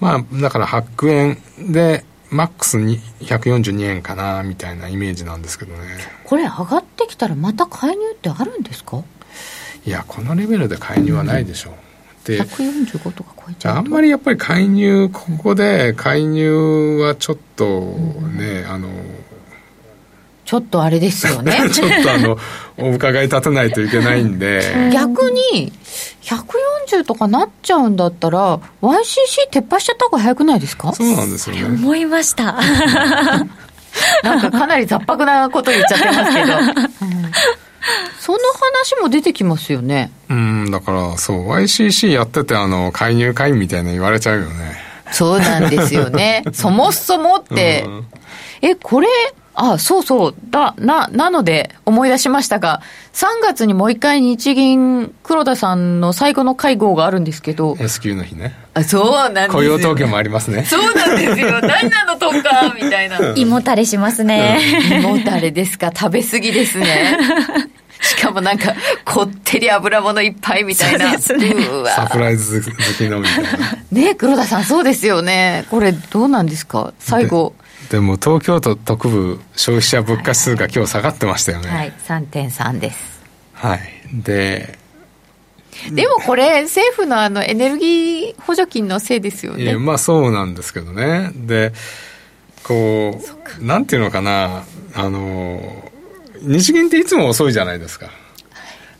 まあ、だから8円で、マックスに142円かな、みたいなイメージなんですけどね。これ上がってきたらまた介入ってあるんですか？いや、このレベルで介入はないでしょう。で、145とか超えちゃうとあんまりやっぱり介入、ここで介入はちょっとね、あの、ちょっとあれですよね。*laughs* ちょっとあの、お伺い立てないといけないんで、逆に140とかなっちゃうんだったら YCC 撤廃しちゃった方が早くないですか？そうなんですよね。思いました。*laughs* なんかかなり雑白なこと言っちゃってますけど、*laughs* うん。その話も出てきますよね。うん、だから、そう、YCC やってて、あの、介入会員みたいな言われちゃうよね。そうなんですよね。そもそもって、うん。えこれあそうそう。だななので思い出しましたが3月にもう一回日銀黒田さんの最後の会合があるんですけど。S q の日ね。あそうなんですよ。雇用統計もありますね。そうなんですよ。何なのとかみたいな。胃もたれしますね。胃もたれですか？食べ過ぎですね。しかもなんかこってり油物いっぱいみたいな。そうですね。サプライズ好きのみたいな。ね黒田さんそうですよね。これどうなんですか？最後でも、東京都特部消費者物価指数が今日下がってましたよね。はい3.3ですはい。で、でもこれ政府のあのエネルギー補助金のせいですよねまあそうなんですけどね。で、こう、なんていうのかな、あの、日銀っていつも遅いじゃないですか。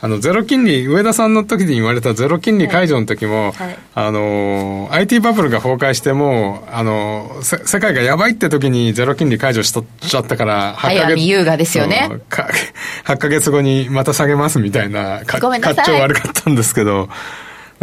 あの、ゼロ金利、上田さんの時に言われたゼロ金利解除の時も、はい。あの、IT バブルが崩壊しても、あの、せ世界がやばいって時にゼロ金利解除しとっちゃったから、8ヶ早月見優雅ですよね。そうか8ヶ月後にまた下げますみたいな、かごめんなさい。かっちょ悪かったんですけど、だか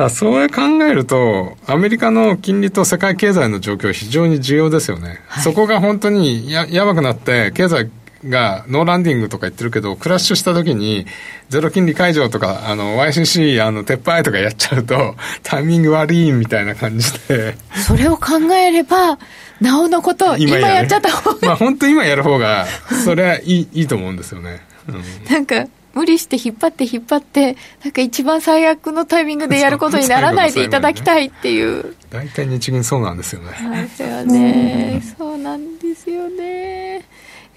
らそう考えると、アメリカの金利と世界経済の状況は非常に重要ですよね。そこが本当にややばくなって、経済がノーランディングとか言ってるけど、クラッシュした時に、ゼロ金利解除とか、あの、YCC、あの、撤廃とかやっちゃうと、タイミング悪いみたいな感じで、それを考えればなおのこと今やっちゃった方が。まあ本当今やる方が、それはいい、いいと思うんですよね。うん。なんか無理して引っ張って引っ張ってなんか一番最悪のタイミングでやることにならないでいただきたいっていう。大体日銀そうなんですよね。ですよね。そうなんですよね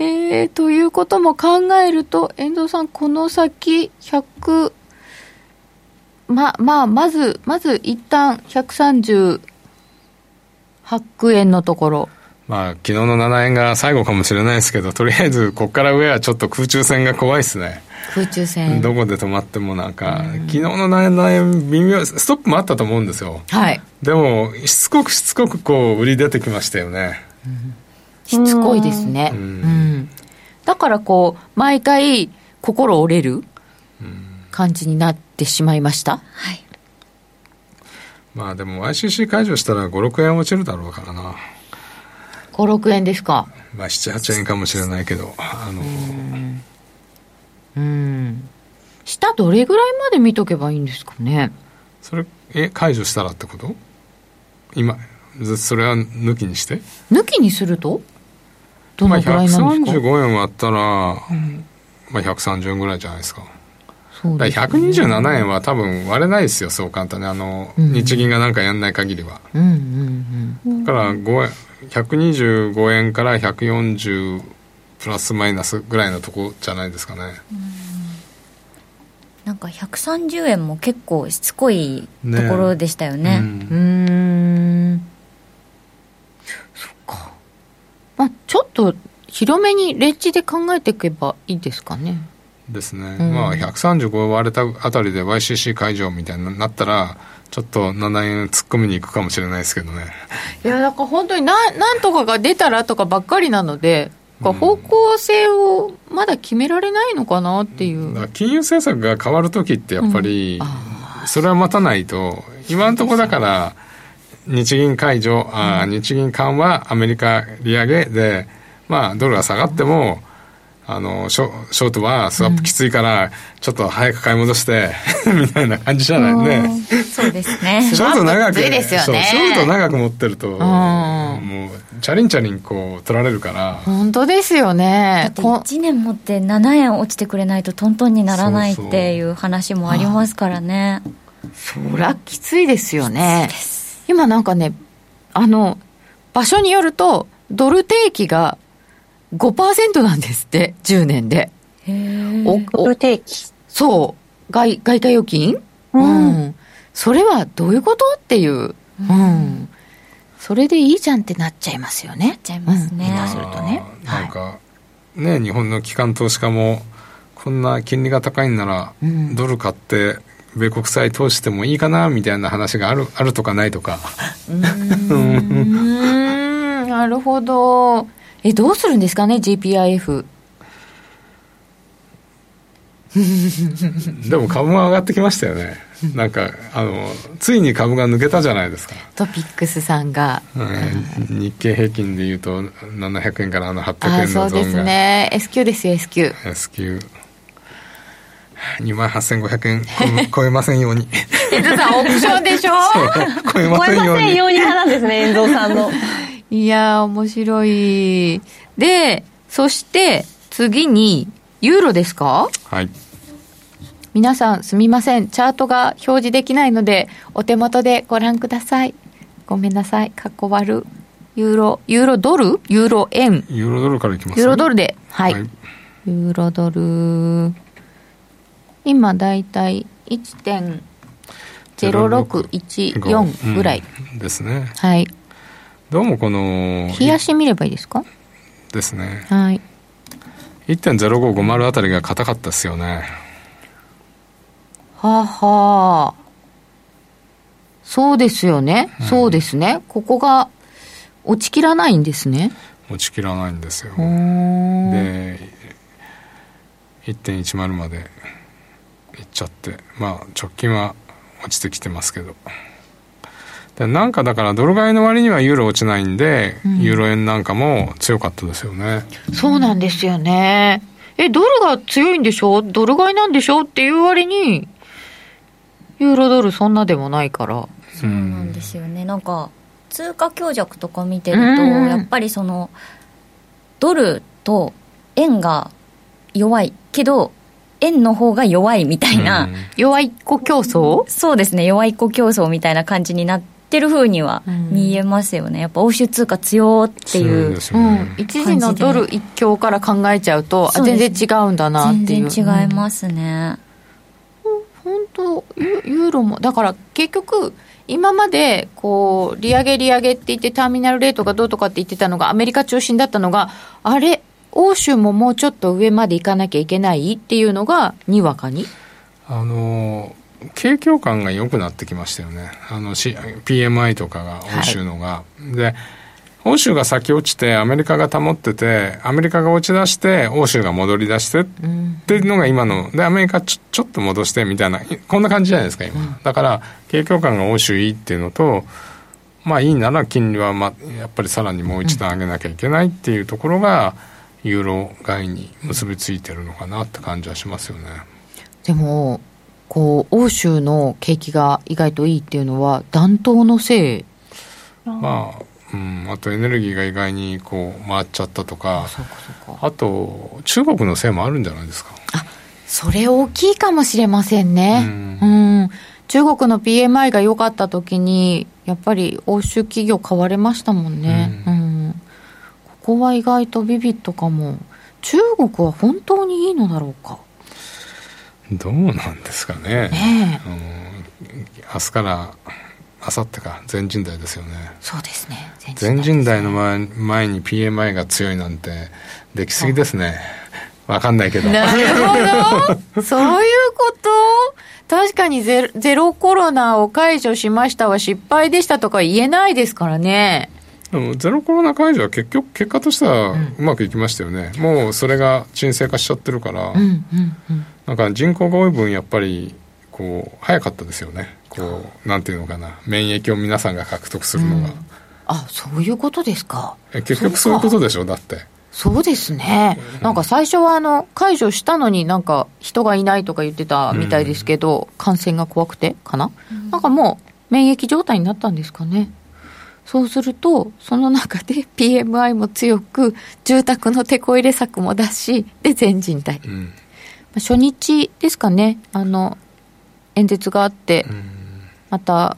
えー、ということも考えると遠藤さんこの先100ままあまずまず一旦138円のところまあ、昨日の7円が最後かもしれないですけど、とりあえず、ここから上はちょっと空中戦が怖いですね。空中戦。どこで止まってもなんか、昨日の7円、微妙、ストップもあったと思うんですよ。はい。でも、しつこくしつこくこう、売り出てきましたよね。しつこいですね。うん。だからこう、毎回、心折れる感じになってしまいました？はい。まあでも ICC 解除したら5、6円落ちるだろうからな。5、6円ですか？まあ7、8円かもしれないけど、あの、うん。下どれぐらいまで見とけばいいんですかね？それ、え、解除したらってこと？今、ずそれは抜きにして？抜きにすると？どまあのぐらいなんですか、135円割ったら、まあ130円ぐらいじゃないですか。そうだから127円は多分割れないですよ、そう簡単に。あの、うん日銀がなんかやんない限りは。うんうんうん。だから5円、125円から140プラスマイナスぐらいのとこじゃないですかね。なんか130円も結構しつこいところでしたよね。ねうーん。そっか。まあちょっと広めにレッジで考えていけばいいですかね。ですね。うんまあ135割れたあたりで YCC 解除みたいになったら、ちょっと7円突っ込みに行くかもしれないですけどね。*laughs* いや、だから本当にななんとかが出たらとかばっかりなので、方向性をまだ決められないのかなっていう。だから金融政策が変わるときってやっぱり、それは待たないと、今のところだから、日銀解除、あー日銀緩和、アメリカ利上げで、まあ、ドルが下がっても、あのショショートはスワップきついから、ちょっと早く買い戻して、*laughs* みたいな感じじゃないね。そうですね。*laughs* ショート長く、きついですよねショート長く持ってると、んもう、チャリンチャリンこう、取られるから、本当ですよだねっ。て1年持って7円落ちてくれないとトントンにならないっていう話もありますからね。そりゃきついですよね。今なんかね、あの、場所によると、ドル定期が5%なんですって、10年で。おドル定期。そう。外、外貨預金？うん。それはどういうことっていう。うん。それでいいじゃんってなっちゃいますよね。なっちゃいますね下手するとね。なんか、ね、日本の機関投資家も、こんな金利が高いんなら、ドル買って、米国債投資してもいいかなみたいな話がある *laughs* あるとかないとか。うーん、*laughs* なるほど。え、どうするんですかね、GPIF。*laughs* でも株が上がってきましたよね。なんか、あの、ついに株が抜けたじゃないですか。トピックスさんが。うん日経平均でいうと、700円からあの800あ円そうですのゾーンが。ね。S q ですよ、S q S q 2万8500円超え *laughs* 超えませんように。伊藤さん、オプションでしょ？*laughs* 超えませんように。ように派なんですね、遠藤さんの。いやー、面白い。で、そして、次に、ユーロですか？はい。皆さん、すみません。チャートが表示できないので、お手元でご覧ください。ごめんなさい。かっこ悪。ユーロ、ユーロドル？ユーロ円？ユーロドルからいきますユーロドルで。はい。はいユーロドル。今、だいたい1.0614ぐらい。うんですね。はい。どうもこの、冷やしてみればいいですか？ですね。はい。1.0550あたりが硬かったですよね。はあはあ。そうですよね。そうですね。ここが落ちきらないんですね。落ちきらないんですよ。で、1.10までいっちゃって、まあ直近は落ちてきてますけど。でなんかだからドル買いの割にはユーロ落ちないんで、うんユーロ円なんかも強かったですよね。そうなんですよね。え、ドルが強いんでしょ？ドル買いなんでしょ？っていう割に、ユーロドルそんなでもないから。そうなんですよねなんか通貨強弱とか見てると、うんやっぱりそのドルと円が弱いけど円の方が弱いみたいな、弱いっ子競争？そうですね。弱いっ子競争みたいな感じになってる風には見えますよね。やっぱ欧州通貨強っていううん、一時のドル一強から考えちゃうと、う全然違うんだなっていう。全然違いますね、本とユユーロもだから結局今までこう利上げ利上げって言ってターミナルレートがどうとかって言ってたのがアメリカ中心だったのがあれ？欧州ももうちょっと上まで行かなきゃいけないっていうのがにわかに？あの景況感が良くなってきましたよね。あの、PMI とかが欧州のが、はい、で欧州が先落ちてアメリカが保っててアメリカが落ち出して欧州が戻り出してっていうのが今の。でアメリカちょちょっと戻してみたいなこんな感じじゃないですか今、うん、だから景況感が欧州いいっていうのとまあいいなら金利は、ま、やっぱりさらにもう一段上げなきゃいけないっていうところが、ユーロ買いに結びついてるのかなって感じはしますよね。でもこう欧州の景気が意外といいっていうのは暖冬のせい？まあうん、あとエネルギーが意外にこう回っちゃったとか。あと中国のせいもあるんじゃないですか。あそれ大きいかもしれませんね、うん、うん、中国の PMI が良かった時にやっぱり欧州企業買われましたもんね、うん、うん、ここは意外とビビットかも。中国は本当にいいのだろうか。どうなんですかね。ね、うん、明日からあさってか。全人代ですよね。そうですね。全人代の前前に PMI が強いなんてできすぎですね。わかんないけど。なるほど。*laughs* そういうこと？確かにゼゼロコロナを解除しましたは失敗でしたとか言えないですからねでもゼロコロナ解除は結局結果としてはうまくいきましたよね、うん、もうそれが沈静化しちゃってるから、うんうんうん、なんか人口が多い分やっぱりこう早かったですよね。こうなんていうのかな。免疫を皆さんが獲得するのが、うん、あそういうことですか。結局そういうことでしょだって。そうですね、うん、なんか最初はあの解除したのになんか人がいないとか言ってたみたいですけど、うん、感染が怖くてかな、うん、なんかもう免疫状態になったんですかねそうするとその中で PMI も強く住宅のテこ入れ策も出しで全人代、うん、初日ですかね。あの演説があって、また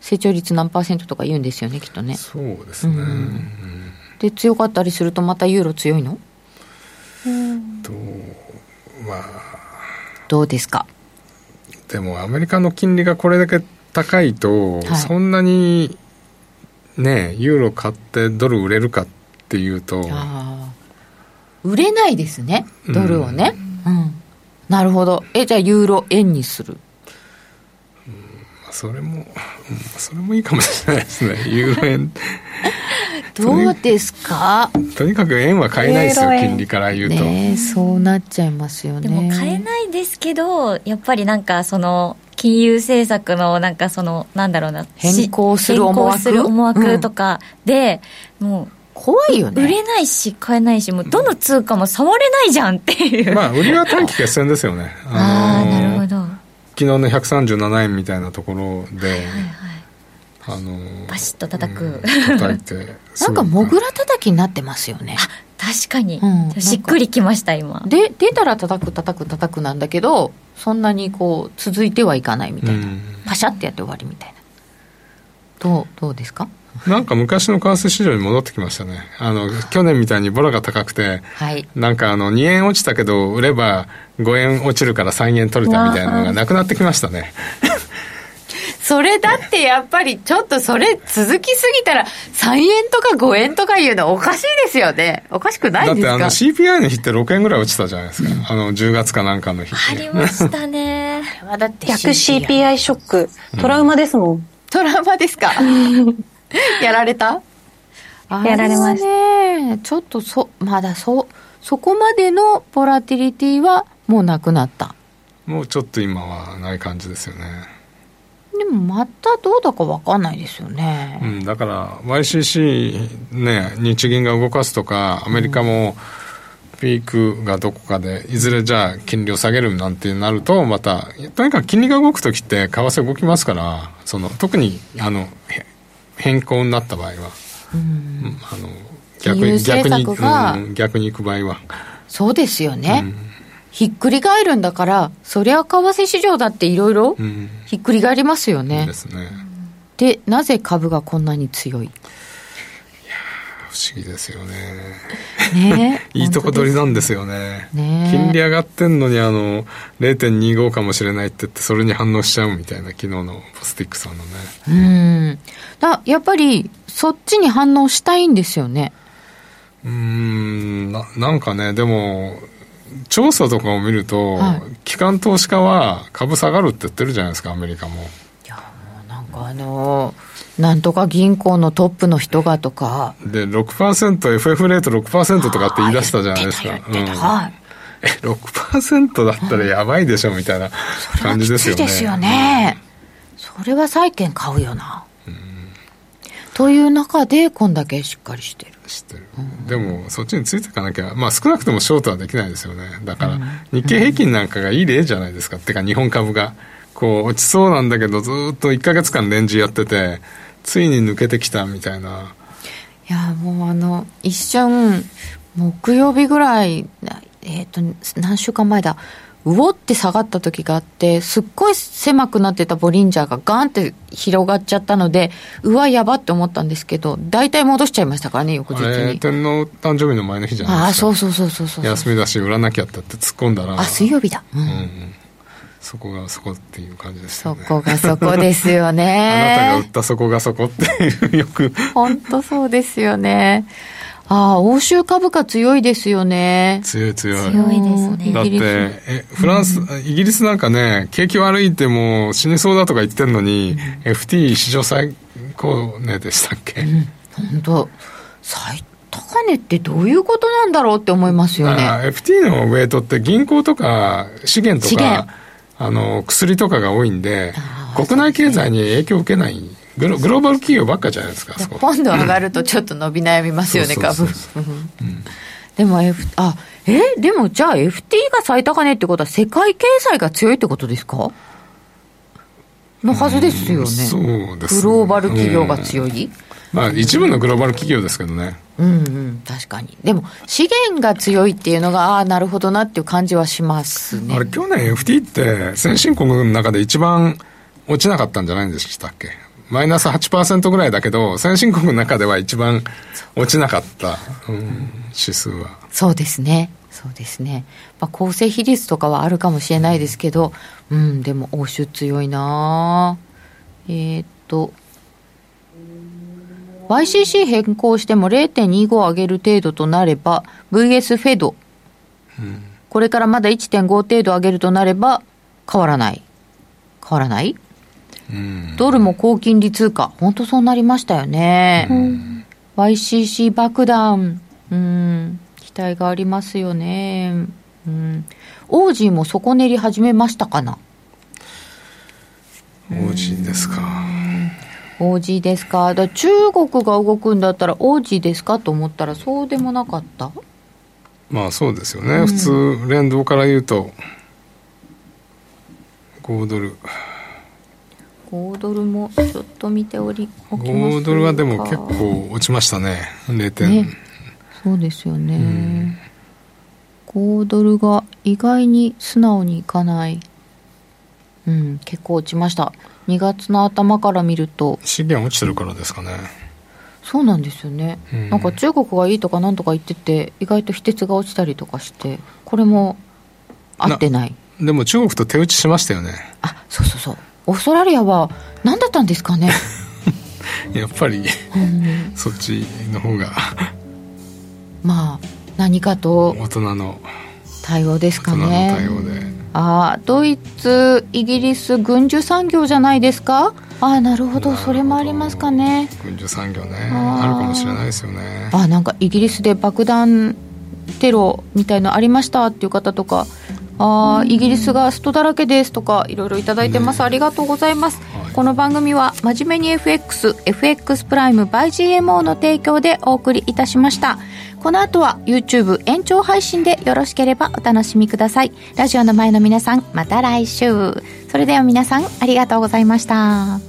成長率何パーセントとか言うんですよねきっとね。そうですね、うん、で強かったりするとまたユーロ強いの？とまあ。どうですか？でもアメリカの金利がこれだけ高いと、はい、そんなにねユーロ買ってドル売れるかっていうと。売れないですねドルをね、うん、うん、なるほど。えじゃあユーロ円にする？それも、それもいいかもしれないですね、*laughs* ユーロ円。どうですか？とにかく円は買えないですよ、金利から言うと。ね、そうなっちゃいますよね。でも買えないですけど、やっぱりなんかその、金融政策のなんかその、なんだろうな、変更する思惑？する思惑とかで、うん、もう、怖いよね。売れないし、買えないし、もうどの通貨も触れないじゃんっていう。まあ、売りは短期決戦ですよね。*laughs* ああ、なるほど。昨日の137円みたいなところで、はいはいあのバシッと叩く、うん、叩いて *laughs* なんかもぐら叩きになってますよね確かに、うん、しっくりきました今。で出たら叩く叩く叩くなんだけどそんなにこう続いてはいかないみたいな、うん、パシャってやって終わりみたいな。どうどうですか？なんか昔の為替市場に戻ってきましたね。あの、去年みたいにボラが高くて、はい、なんかあの、2円落ちたけど、売れば5円落ちるから3円取れたみたいなのがなくなってきましたね。それだってやっぱりちょっとそれ続きすぎたら3円とか5円とかいうのおかしいですよね。おかしくないですか？だってあの CPI の日って6円ぐらい落ちたじゃないですか。あの10月かなんかの日ありましたね。*laughs* 逆 CPI ショック。トラウマですもん。うん、トラウマですか？*laughs* やられた？やられましたねちょっとそまだそそこまでのボラティリティはもうなくなったもうちょっと今はない感じですよねでもまたどうだか分かんないですよね、うん、だから YCC ね日銀が動かすとかアメリカもピークがどこかでいずれじゃあ金利を下げるなんてなるとまたとにかく金利が動く時って為替動きますからその特にあの変更になった場合は、うん、あの逆に逆に、うん、逆に行く場合は。そうですよね、うん、ひっくり返るんだからそりゃ為替市場だっていろいろひっくり返りますよね、ですねでなぜ株がこんなに強い？不不思議ですよね。ね *laughs* いいとこ取りなんですよね。ね金利上がってんのにあの、0.25かもしれないって言って、それに反応しちゃうみたいな、昨日のポスティックさんのね。うん。だやっぱり、そっちに反応したいんですよね。うーんな、なんかね、でも、調査とかを見ると、はい機関投資家は株下がるって言ってるじゃないですか、アメリカも。なんかあのなんとか銀行のトップの人がとか、で、6%、FF レート6%とかって言い出したじゃないですか。うんはい。え、6%だったらやばいでしょみたいな感じですよね。きついですよね。それは債券買うよな。という中で、こんだけしっかりしてる。知ってる。でも、そっちについていかなきゃ、まあ少なくともショートはできないですよね。だから、日経平均なんかがいい例じゃないですか。てか、日本株が。こう、落ちそうなんだけど、ずーっと1ヶ月間レンジやってて、ついに抜けてきたみたいな。いや、もうあの、一瞬、木曜日ぐらい、えっ、と、何週間前だ、うおって下がった時があって、すっごい狭くなってたボリンジャーがガンって広がっちゃったので、うわ、やばって思ったんですけど、大体戻しちゃいましたからね、翌日に。天皇誕生日の前の日じゃないああ、ですか。そうそうそうそうそう。休みだし、売らなきゃってって突っ込んだら。あ、水曜日だ。うんうんうん。そこがそこっていう感じですよね。そこがそこですよ *laughs* あなたが売ねっ。たそこがそこっていう、よく。本当そうですよね。ああ、欧州株価強いですよね。強い強い。強いですね。だって、え、フランス、イギリスなんかね、景気悪いってもう死にそうだとか言ってんのに、FT 史上最高値でしたっけ、本当。最高値ってどういうことなんだろうって思いますよね。あ FT のウェイトって銀行とか資源とか、あの、薬とかが多いんで、国内経済に影響を受けないグロ、グローバル企業ばっかじゃないですか、そこ。ポンド上がるとちょっと伸び悩みますよね、株でも F、あ、えでもじゃあ FT が最高値ってことは世界経済が強いってことですか？のはずですよね。そうですねグローバル企業が強い、まあ、一部のグローバル企業ですけどね。うんうん、確かに。でも、資源が強いっていうのが、ああ、なるほどなっていう感じはしますね。あれ、去年 FT って先進国の中で一番落ちなかったんじゃないんでしたっけ？マイナス8%ぐらいだけど、先進国の中では一番落ちなかった、うん、指数は。そうですね。そうですね。まあ、構成比率とかはあるかもしれないですけど、うん、でも欧州強いなえーっと、YCC 変更しても0.25上げる程度となれば、VS フェド、これからまだ1.5程度上げるとなれば、変わらない。変わらない？ドルも高金利通貨。本当そうなりましたよね。YCC 爆弾。うん。期待がありますよね。うん。オージーも底練り始めましたかな？オージーですか。オージーですかだ中国が動くんだったらオージーですかと思ったらそうでもなかった？まあそうですよね。普通、連動から言うと、5ドル。5ドルもちょっと見ておりおきます5ドルはでも結構落ちましたね。0点。ねそうですよね、5ドルが意外に素直にいかない。うん結構落ちました。2月の頭から見ると。資源落ちてるからですかね。そうなんですよね、うん。なんか中国がいいとかなんとか言ってて意外と非鉄が落ちたりとかしてこれも合ってない。でも中国と手打ちしましたよね。あそうそうそうオーストラリアは何だったんですかね？*laughs* やっぱり、そっちの方が。まあ何かと大人の、対応ですか大人のね対応で。ああドイツイギリス軍需産業じゃないですか？ああなるほど。それもありますかね。軍需産業ね。あるかもしれないですよね。あなんかイギリスで爆弾テロみたいのありましたっていう方とかあーイギリスがストだらけですとかいろいろいただいてます、ありがとうございます、この番組は真面目に FXFX プライム by GMO の提供でお送りいたしました。この後は YouTube 延長配信でよろしければお楽しみください。ラジオの前の皆さんまた来週。それでは皆さんありがとうございました